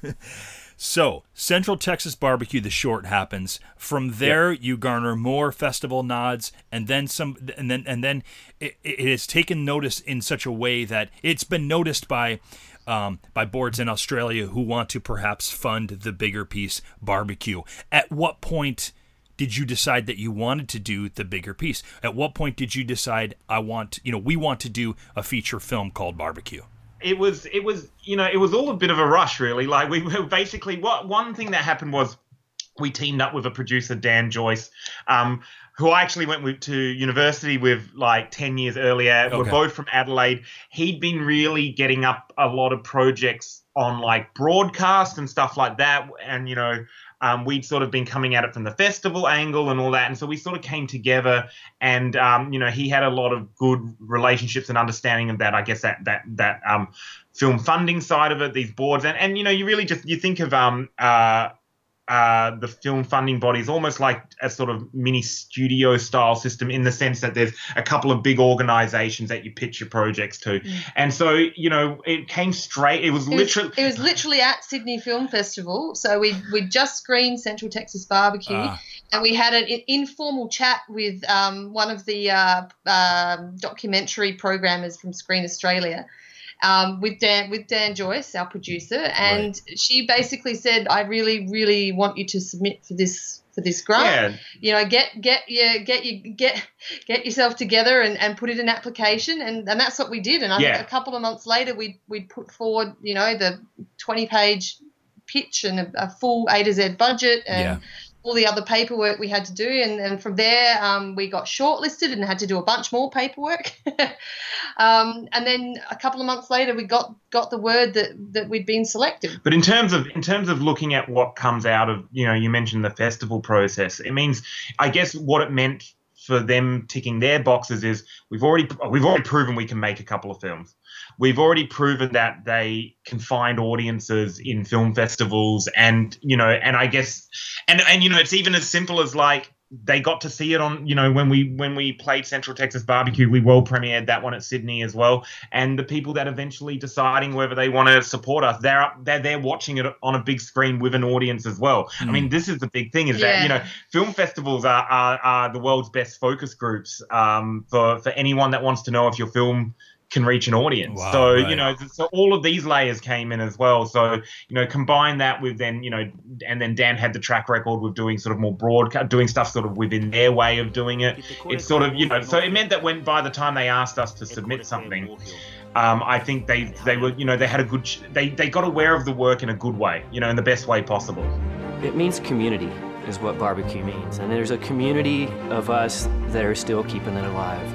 So, Central Texas Barbecue, the short happens. From there, yep. you garner more festival nods, and then some, and then and then it, it has taken notice in such a way that it's been noticed by um, by boards in Australia who want to perhaps fund the bigger piece barbecue. At what point? did you decide that you wanted to do the bigger piece? At what point did you decide I want, you know, we want to do a feature film called Barbecue?
It was it was you know it was all a bit of a rush really like we were basically what one thing that happened was we teamed up with a producer dan joyce um, who I actually went with to university with like 10 years earlier. Okay. We're both from Adelaide. He'd been really getting up a lot of projects on like broadcast and stuff like that. And, you know, um, we'd sort of been coming at it from the festival angle and all that, and so we sort of came together. And um, you know, he had a lot of good relationships and understanding of that. I guess that that that um, film funding side of it, these boards, and and you know, you really just you think of um uh uh, the film funding bodies almost like a sort of mini studio style system in the sense that there's a couple of big organizations that you pitch your projects to mm. and so you know it came straight it was
it
literally
was, it was literally at sydney film festival so we we just screened central texas barbecue uh. and we had an informal chat with um, one of the uh, uh, documentary programmers from screen australia um, with Dan with Dan Joyce, our producer, and right. she basically said, "I really, really want you to submit for this for this grant. Yeah. You know, get get your get you get get yourself together and, and put in an application, and, and that's what we did. And I yeah. think a couple of months later, we we put forward, you know, the twenty page pitch and a, a full A to Z budget and. Yeah all the other paperwork we had to do, and, and from there um, we got shortlisted and had to do a bunch more paperwork. um, and then a couple of months later, we got got the word that that we'd been selected.
But in terms of in terms of looking at what comes out of you know you mentioned the festival process, it means I guess what it meant for them ticking their boxes is we've already we've already proven we can make a couple of films. We've already proven that they can find audiences in film festivals, and you know, and I guess, and and you know, it's even as simple as like they got to see it on you know when we when we played central texas barbecue we world premiered that one at sydney as well and the people that eventually deciding whether they want to support us they're up they're they're watching it on a big screen with an audience as well mm. i mean this is the big thing is yeah. that you know film festivals are, are, are the world's best focus groups um, for for anyone that wants to know if your film can reach an audience. Wow, so right. you know, so all of these layers came in as well. So you know, combine that with then you know, and then Dan had the track record with doing sort of more broad, doing stuff sort of within their way of doing it. It's sort of you know, so it meant that when by the time they asked us to submit something. Um, I think they they were you know they had a good they they got aware of the work in a good way you know in the best way possible.
It means community is what barbecue means, and there's a community of us that are still keeping it alive.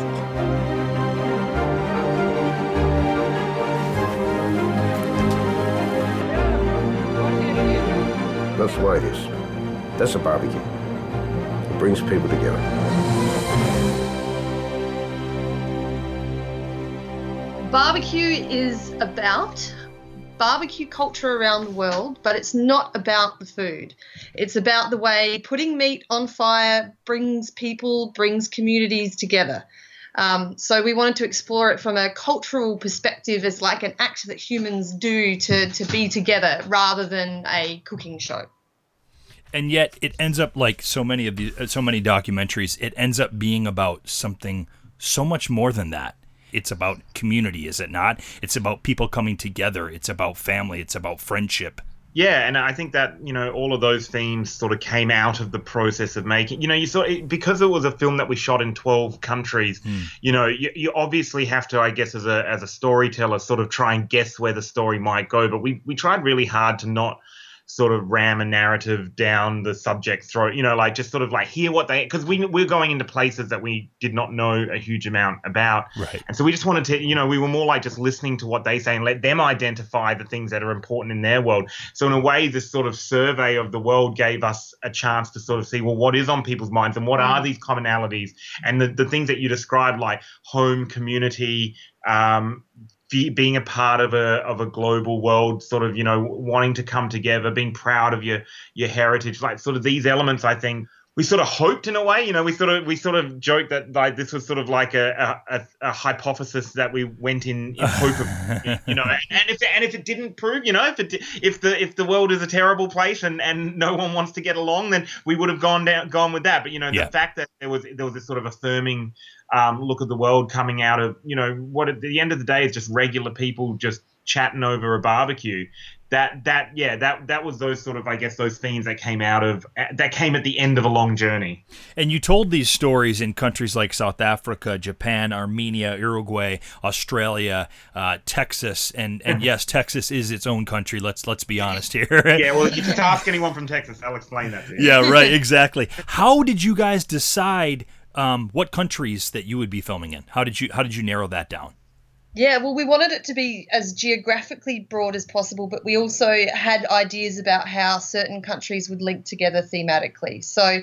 That's what it is. That's a barbecue. It brings people together.
Barbecue is about barbecue culture around the world, but it's not about the food. It's about the way putting meat on fire brings people, brings communities together. Um, so we wanted to explore it from a cultural perspective as like an act that humans do to, to be together rather than a cooking show.
And yet it ends up like so many of the so many documentaries, it ends up being about something so much more than that. It's about community, is it not? It's about people coming together. It's about family. It's about friendship.
Yeah, and I think that you know all of those themes sort of came out of the process of making. You know, you saw it, because it was a film that we shot in twelve countries. Mm. You know, you, you obviously have to, I guess, as a as a storyteller, sort of try and guess where the story might go. But we we tried really hard to not sort of ram a narrative down the subject's throat. You know, like just sort of like hear what they because we we're going into places that we did not know a huge amount about,
Right.
and so we just wanted to, you know, we were more like just listening to what they say and let them identify the things that are important in their world. So in a way, this sort of survey of the world gave us a chance to sort of see, well, what is on people's minds and what are these commonalities and the, the things that you described, like home, community, um, being a part of a of a global world, sort of, you know, wanting to come together, being proud of your your heritage, like sort of these elements, I think we sort of hoped in a way, you know, we sort of we sort of joked that like this was sort of like a a, a, hypothesis that we went in in hope of, you know, and, and if and if it didn't prove, you know, if it if the if the world is a terrible place and and no one wants to get along, then we would have gone down gone with that. But you know,
Yeah.
the fact that there was there was this sort of affirming um, look at the world coming out of, you know, what at the end of the day is just regular people just chatting over a barbecue. That that yeah that that was those sort of I guess those themes that came out of that came at the end of a long journey.
And you told these stories in countries like South Africa, Japan, Armenia, Uruguay, Australia, uh, Texas, and and yes, Texas is its own country. Let's let's be honest here.
Yeah, well, you just ask anyone from Texas, I'll explain that to you.
yeah, right, exactly. How did you guys decide um, what countries that you would be filming in? How did you how did you narrow that down?
Yeah, well, we wanted it to be as geographically broad as possible, but we also had ideas about how certain countries would link together thematically. So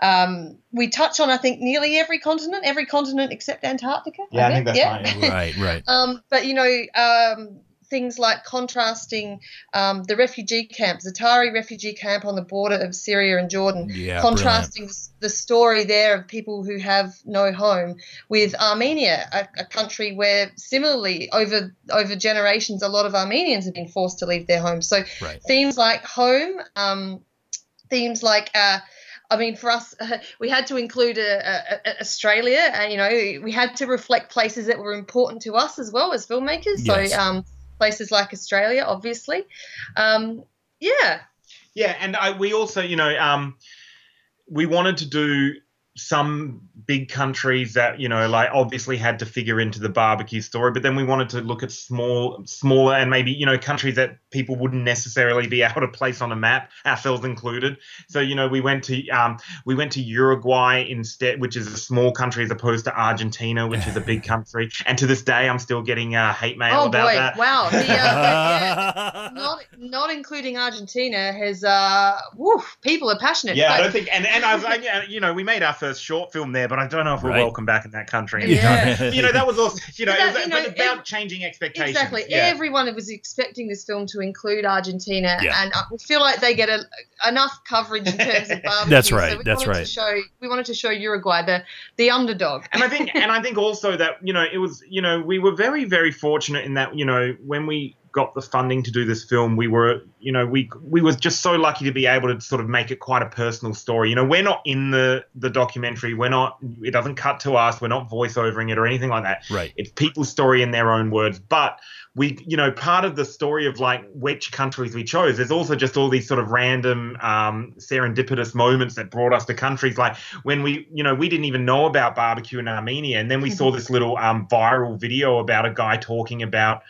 um, we touch on, I think, nearly every continent, every continent except Antarctica.
Yeah, I think
guess.
that's right,
Right, right.
Um, but you know, um, things like contrasting um, the refugee camp, Zaatari refugee camp on the border of Syria and Jordan,
Yeah,
contrasting s- the story there of people who have no home with Armenia, a, a country where similarly over over generations, a lot of Armenians have been forced to leave their homes. So
Right.
themes like home, um, themes like. Uh, I mean, for us, we had to include uh, uh, uh, Australia, and you know, we had to reflect places that were important to us as well as filmmakers.
Yes.
So, um, places like Australia, obviously. Um, yeah,
Yeah, and I, we also, you know, um, we wanted to do some big countries that you know like obviously had to figure into the barbecue story but then we wanted to look at small smaller and maybe you know countries that people wouldn't necessarily be able to place on a map ourselves included so you know we went to um, we went to uruguay instead which is a small country as opposed to argentina which is a big country and to this day i'm still getting uh, hate mail
oh
about
boy,
that
wow. The, uh, yeah, not not including Argentina has uh, woof, people are passionate.
Yeah, I don't think, and and I was, like, yeah, you know, we made our first short film there, but I don't know if we're
Right.
welcome back in that country.
Yeah.
you know, that was also, you know,
But
it was
you know,
but about
ev-
changing expectations.
Exactly.
Yeah.
Everyone was expecting this film to include Argentina,
Yeah.
and I feel like they get a, enough coverage in terms of barbecue.
That's
so
right,
we
that's right.
To show, we wanted to show Uruguay the the underdog.
and I think, and I think also that you know, it was, you know, we were very, very fortunate in that, you know, when we got the funding to do this film, we were, you know, we we was just so lucky to be able to sort of make it quite a personal story. You know, we're not in the the documentary. We're not. It doesn't cut to us. We're not voiceovering it or anything like that.
Right.
It's people's story in their own words, but we you know part of the story of like which countries we chose there's also just all these sort of random um, serendipitous moments that brought us to countries like when we you know we didn't even know about barbecue in armenia and then we saw this little um, viral video about a guy talking about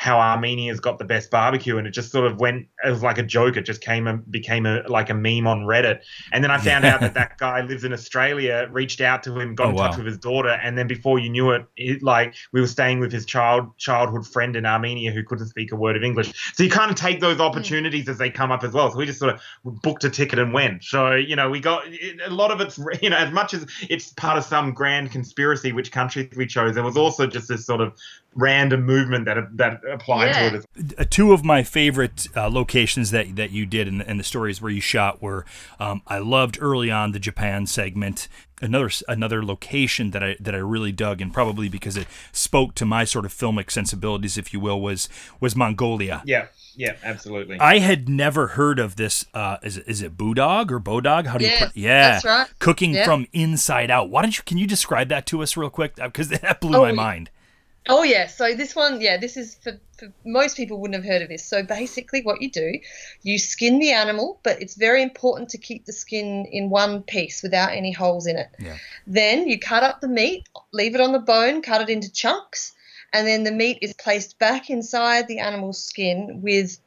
how Armenia's got the best barbecue, and it just sort of went. It was like a joke. It just came and became a like a meme on Reddit. And then I found out that that guy lives in Australia. Reached out to him, got
Oh,
in touch
wow.
with his daughter, and then before you knew it, it, like we were staying with his child childhood friend in Armenia who couldn't speak a word of English. So you kind of take those hmm. opportunities as they come up as well. So we just sort of booked a ticket and went. So you know we got a lot of it's you know as much as it's part of some grand conspiracy which countries we chose. There was also just this sort of random movement that that applied
Yeah.
to it.
Uh, two of my favorite uh, locations that that you did and, and the stories where you shot were um, I loved early on the Japan segment. Another another location that I that I really dug and probably because it spoke to my sort of filmic sensibilities, if you will, was was Mongolia.
yeah, yeah, absolutely.
I had never heard of this. Uh, is it, is it Budog or Bodog? How do you?
Yes,
put, yeah,
that's right.
Cooking
Yeah.
from inside out. Why don't you? Can you describe that to us real quick? Because that blew
Oh,
my
yeah.
mind.
Oh yeah, so this one, yeah, this is for, for most people wouldn't have heard of this. So basically, what you do, you skin the animal, but it's very important to keep the skin in one piece without any holes in it.
Yeah.
Then you cut up the meat, leave it on the bone, cut it into chunks, and then the meat is placed back inside the animal's skin with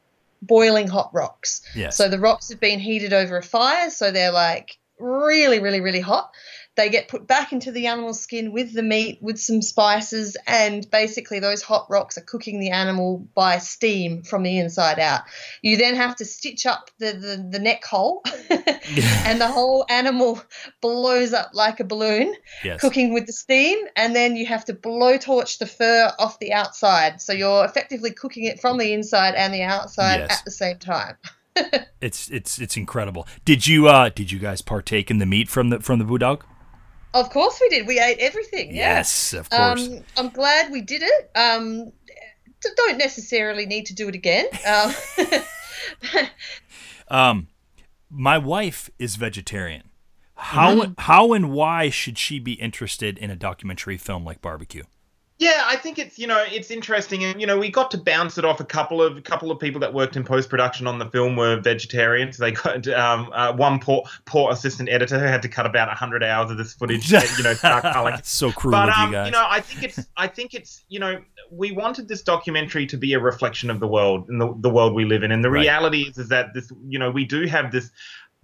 boiling hot rocks.
Yes.
So the rocks have been heated over a fire, so they're like really, really, really hot. They get put back into the animal's skin with the meat, with some spices, and basically those hot rocks are cooking the animal by steam from the inside out. You then have to stitch up the, the, the neck hole, and the whole animal blows up like a balloon,
yes.
cooking with the steam, and then you have to blowtorch the fur off the outside. So you're effectively cooking it from the inside and the outside
Yes.
at the same time.
It's it's it's incredible. Did you uh did you guys partake in the meat from the from the budog?
Of course we did. We ate everything. yeah.
Yes, of course.
Um, I'm glad we did it. Um, don't necessarily need to do it again. Um,
Um, my wife is vegetarian. How
Mm-hmm.
how and why should she be interested in a documentary film like Barbecue?
Yeah, I think it's you know it's interesting, and you know we got to bounce it off a couple of a couple of people that worked in post production on the film were vegetarians. They got um, uh, one poor poor assistant editor who had to cut about hundred hours of this footage. you know, start culling.
so cruel
but um,
you guys.
you know, I think it's I think it's you know we wanted this documentary to be a reflection of the world and the, the world we live in, and the
Right.
reality is is that this you know we do have this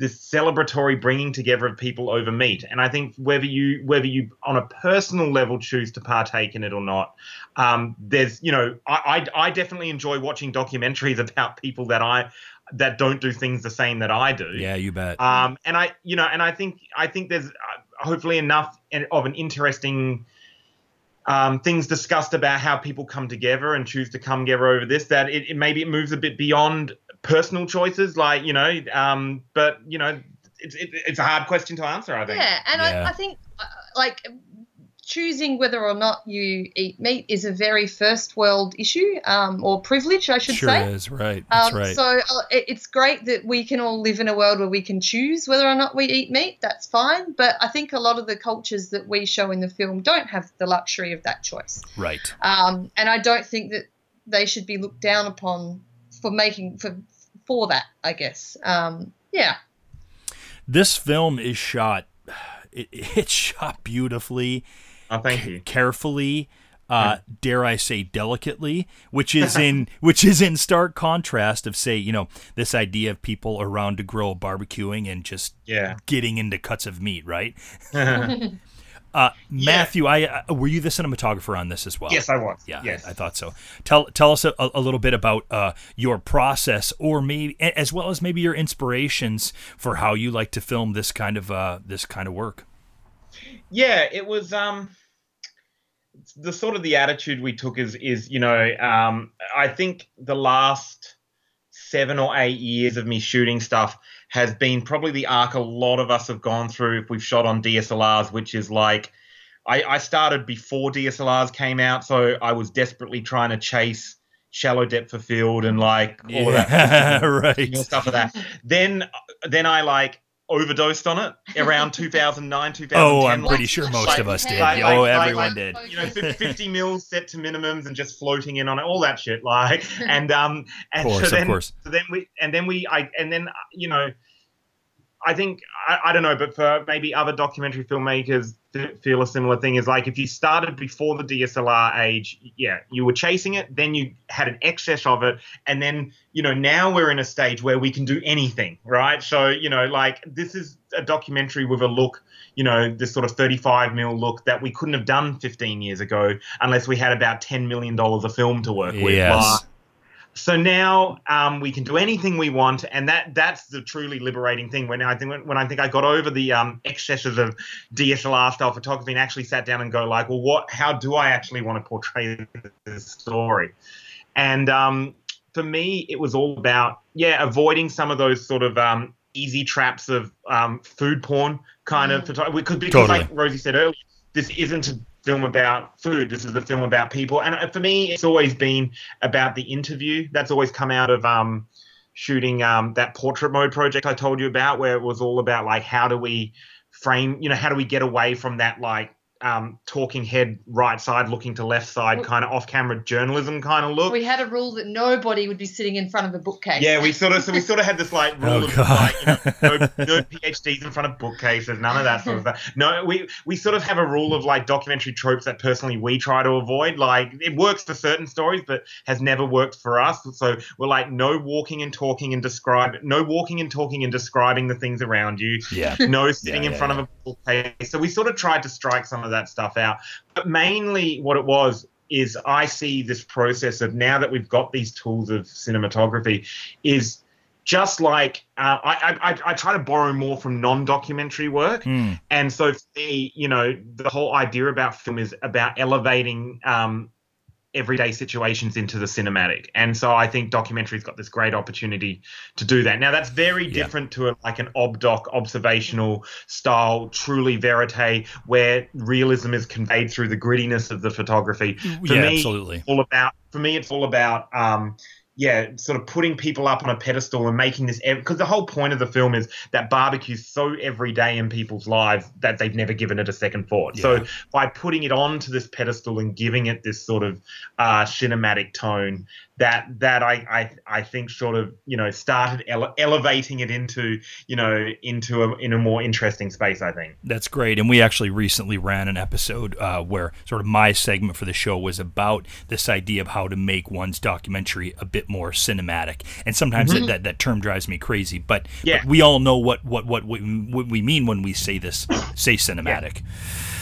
this celebratory bringing together of people over meat, and I think whether you whether you on a personal level choose to partake in it or not, um, there's you know I, I I definitely enjoy watching documentaries about people that I that don't do things the same that I do.
yeah, you bet.
Um, and I, you know, and I think I think there's uh, hopefully enough of an interesting um, things discussed about how people come together and choose to come together over this that it, it maybe it moves a bit beyond personal choices, like you know, um, but you know, it's it, it's a hard question to answer. I think.
yeah, and
Yeah.
I, I think uh, like choosing whether or not you eat meat is a very first world issue um, or privilege, I should
sure
say.
Sure is right. That's
Um,
right.
So uh, it's great that we can all live in a world where we can choose whether or not we eat meat. That's fine. But I think a lot of the cultures that we show in the film don't have the luxury of that choice.
right.
Um, and I don't think that they should be looked down upon for making for for that. I guess. Um, yeah.
This film is shot. It, it's shot beautifully,
Oh, thank you.
carefully. Uh, dare I say delicately, which is in which is in stark contrast of say you know this idea of people around to grill barbecuing and just
Yeah.
getting into cuts of meat, right? Uh, Matthew, I uh, were you the cinematographer on this as well?
yes, I was.
Yeah,
Yes.
I, I thought so. Tell tell us a, a little bit about uh, your process, or maybe as well as maybe your inspirations for how you like to film this kind of uh, this kind of work.
yeah it was um the sort of the attitude we took is is you know um i think the last seven or eight years of me shooting stuff has been probably the arc a lot of us have gone through if we've shot on dslrs which is like i i started before dslrs came out so i was desperately trying to chase shallow depth of field and like all of that
Yeah,
you know,
right.
stuff like that then then i like overdosed on it around 2009 2010
Oh, I'm
like-
pretty sure most
like-
of us did.
like-
oh,
like-
everyone
like-
did.
you know, 50 mils set to minimums and just floating in on it, all that shit. Like, and um, and
Of course,
so
of
then,
course.
so then we, and then we, I, and then you know, I think I, I don't know, but for maybe other documentary filmmakers f- feel a similar thing. Is like if you started before the DSLR age, yeah, you were chasing it, then you had an excess of it, and then you know now we're in a stage where we can do anything, right? So you know, like this is a documentary with a look, you know, this sort of 35 mil look that we couldn't have done 15 years ago unless we had about 10 million dollars of film to work with.
Yes.
Like, so now um, we can do anything we want, and that that's the truly liberating thing. When I think when, when I think I got over the um, excesses of DSLR style photography and actually sat down and go like, well, what? How do I actually want to portray this story? And um, for me, it was all about yeah, avoiding some of those sort of um, easy traps of um, food porn kind of photography. Because, because
Totally.
like Rosie said earlier, this isn't a film about food. This is a film about people. And uh, for me, it's always been about the interview. That's always come out of um, shooting um, that portrait mode project I told you about, where it was all about like how do we frame, you know, how do we get away from that like um, talking head right side looking to left side kind of off camera journalism kind of look.
We had a rule that nobody would be sitting in front of a bookcase.
Yeah, we sort of so we sort of had this like rule
Oh,
of
God.
like, you know, no, no PhDs in front of bookcases, none of that sort of stuff. No, we we sort of have a rule of like documentary tropes that personally we try to avoid. Like it works for certain stories, but has never worked for us. So we're like no walking and talking and describe no walking and talking and describing the things around you.
Yeah.
No sitting in
yeah,
front of a bookcase. So we sort of tried to strike some of that stuff out. But mainly what it was is I see this process of now that we've got these tools of cinematography is just like uh, I, I, I- try to borrow more from non-documentary work,
Hmm.
and so for me, you know, the whole idea about film is about elevating um, everyday situations into the cinematic, and so I think documentary's got this great opportunity to do that. Now, that's very
Yeah.
different to a, like an obdoc observational style, truly verite, where realism is conveyed through the grittiness of the photography. For
yeah,
me,
absolutely.
all about for me it's all about um yeah sort of putting people up on a pedestal and making this because the whole point of the film is that barbecue's so everyday in people's lives that they've never given it a second thought
Yeah.
so by putting it onto this pedestal and giving it this sort of uh cinematic tone that that I, I I think sort of you know started ele- elevating it into you know into a in a more interesting space I think
That's great. And we actually recently ran an episode uh, where sort of my segment for the show was about this idea of how to make one's documentary a bit more cinematic. And sometimes that, mm-hmm. that, that term drives me crazy, but,
Yeah.
but we all know what, what, what, we, what we mean when we say this, say cinematic.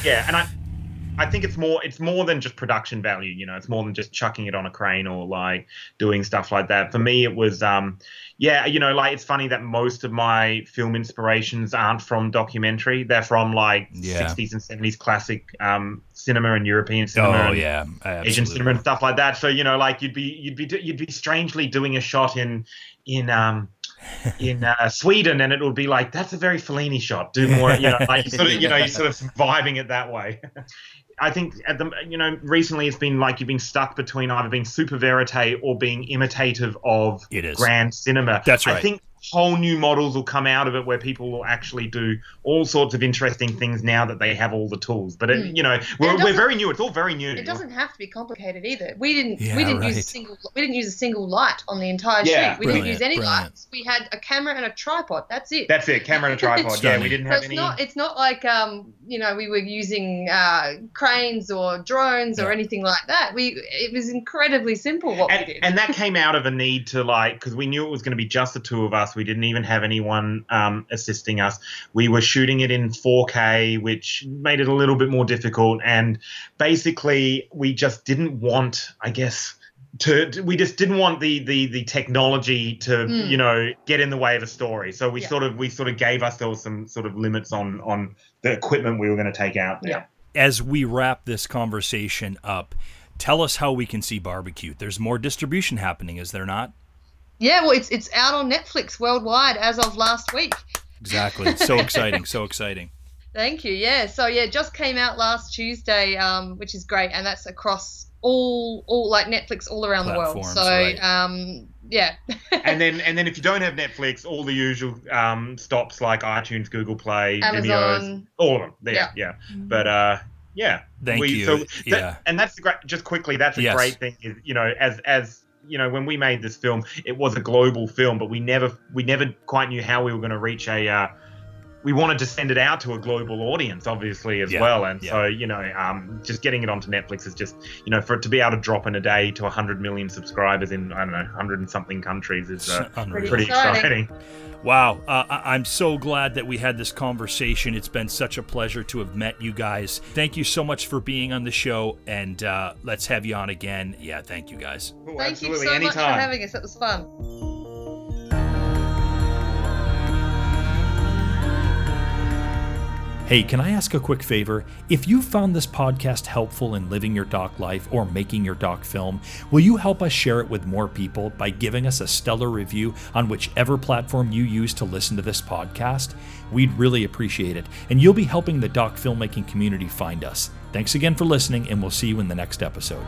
yeah and i i think it's more it's more than just production value you know it's more than just chucking it on a crane or like doing stuff like that for me it was um yeah you know like it's funny that most of my film inspirations aren't from documentary they're from like
Yeah.
60s and 70s classic um cinema and european cinema
Oh,
and
yeah.
Asian cinema and stuff like that. So you know, like you'd be you'd be you'd be strangely doing a shot in in um in uh, Sweden, and it would be like that's a very Fellini shot. Do more, you know, like you sort of you know you're sort of vibing it that way. I think at the you know recently it's been like you've been stuck between either being super verite or being imitative of
It is.
grand cinema.
That's right.
I think whole new models will come out of it where people will actually do all sorts of interesting things now that they have all the tools. But it,
Mm.
you know, we're, we're very new. It's all very new.
It doesn't have to be complicated either. We didn't.
Yeah,
we didn't use a single. We didn't use a single light on the entire
Yeah.
shoot. We didn't use any
brilliant.
lights. We had a camera and a tripod. That's it.
That's it. Camera and a tripod. yeah, we didn't
so
have
it's
any.
not. It's not like um. You know, we were using uh, cranes or drones or anything like that. We. It was incredibly simple what
and,
we did.
and that came out of a need to like because we knew it was going to be just the two of us. We didn't even have anyone um, assisting us. We were shooting it in 4K, which made it a little bit more difficult. And basically, we just didn't want, I guess. To, to- we just didn't want the the the technology to
Mm.
you know get in the way of a story so we
Yeah.
sort of we sort of gave ourselves some sort of limits on on the equipment we were going to take out there.
Yeah.
As we wrap this conversation up, tell us how we can see Barbecue. There's more distribution happening, is there not?
Yeah, well, it's it's out on Netflix worldwide as of last week.
Exactly. So exciting. So exciting.
Thank you. Yeah. So yeah, it just came out last Tuesday, um, which is great, and that's across all all like Netflix all around the world.
Platforms,
So
right.
um, yeah.
and then and then if you don't have Netflix, all the usual um, stops like iTunes, Google Play, Vimeo,
Amazon.
all of them. There,
Yeah.
yeah. But uh, yeah.
Thank
we,
you.
So that-
Yeah.
and that's the great. Just quickly, that's a
Yes.
great thing. Is you know, as as you know, when we made this film, it was a global film, but we never we never quite knew how we were going to reach a. Uh, we wanted to send it out to a global audience, obviously, as
Yeah,
well. And
yeah.
so, you know, um, just getting it onto Netflix is just, you know, for it to be able to drop in a day to 100 million subscribers in, I don't know, 100 and something countries is uh,
Unreal.
pretty
Exciting.
exciting.
Wow. Uh, I- I'm so glad that we had this conversation. It's been such a pleasure to have met you guys. Thank you so much for being on the show, and uh, let's have you on again. Yeah, thank you guys.
Cool,
Thank
absolutely.
you so much for having us. It was fun.
Hey, can I ask a quick favor? If you found this podcast helpful in living your doc life or making your doc film, will you help us share it with more people by giving us a stellar review on whichever platform you use to listen to this podcast? We'd really appreciate it, and you'll be helping the doc filmmaking community find us. Thanks again for listening, and we'll see you in the next episode.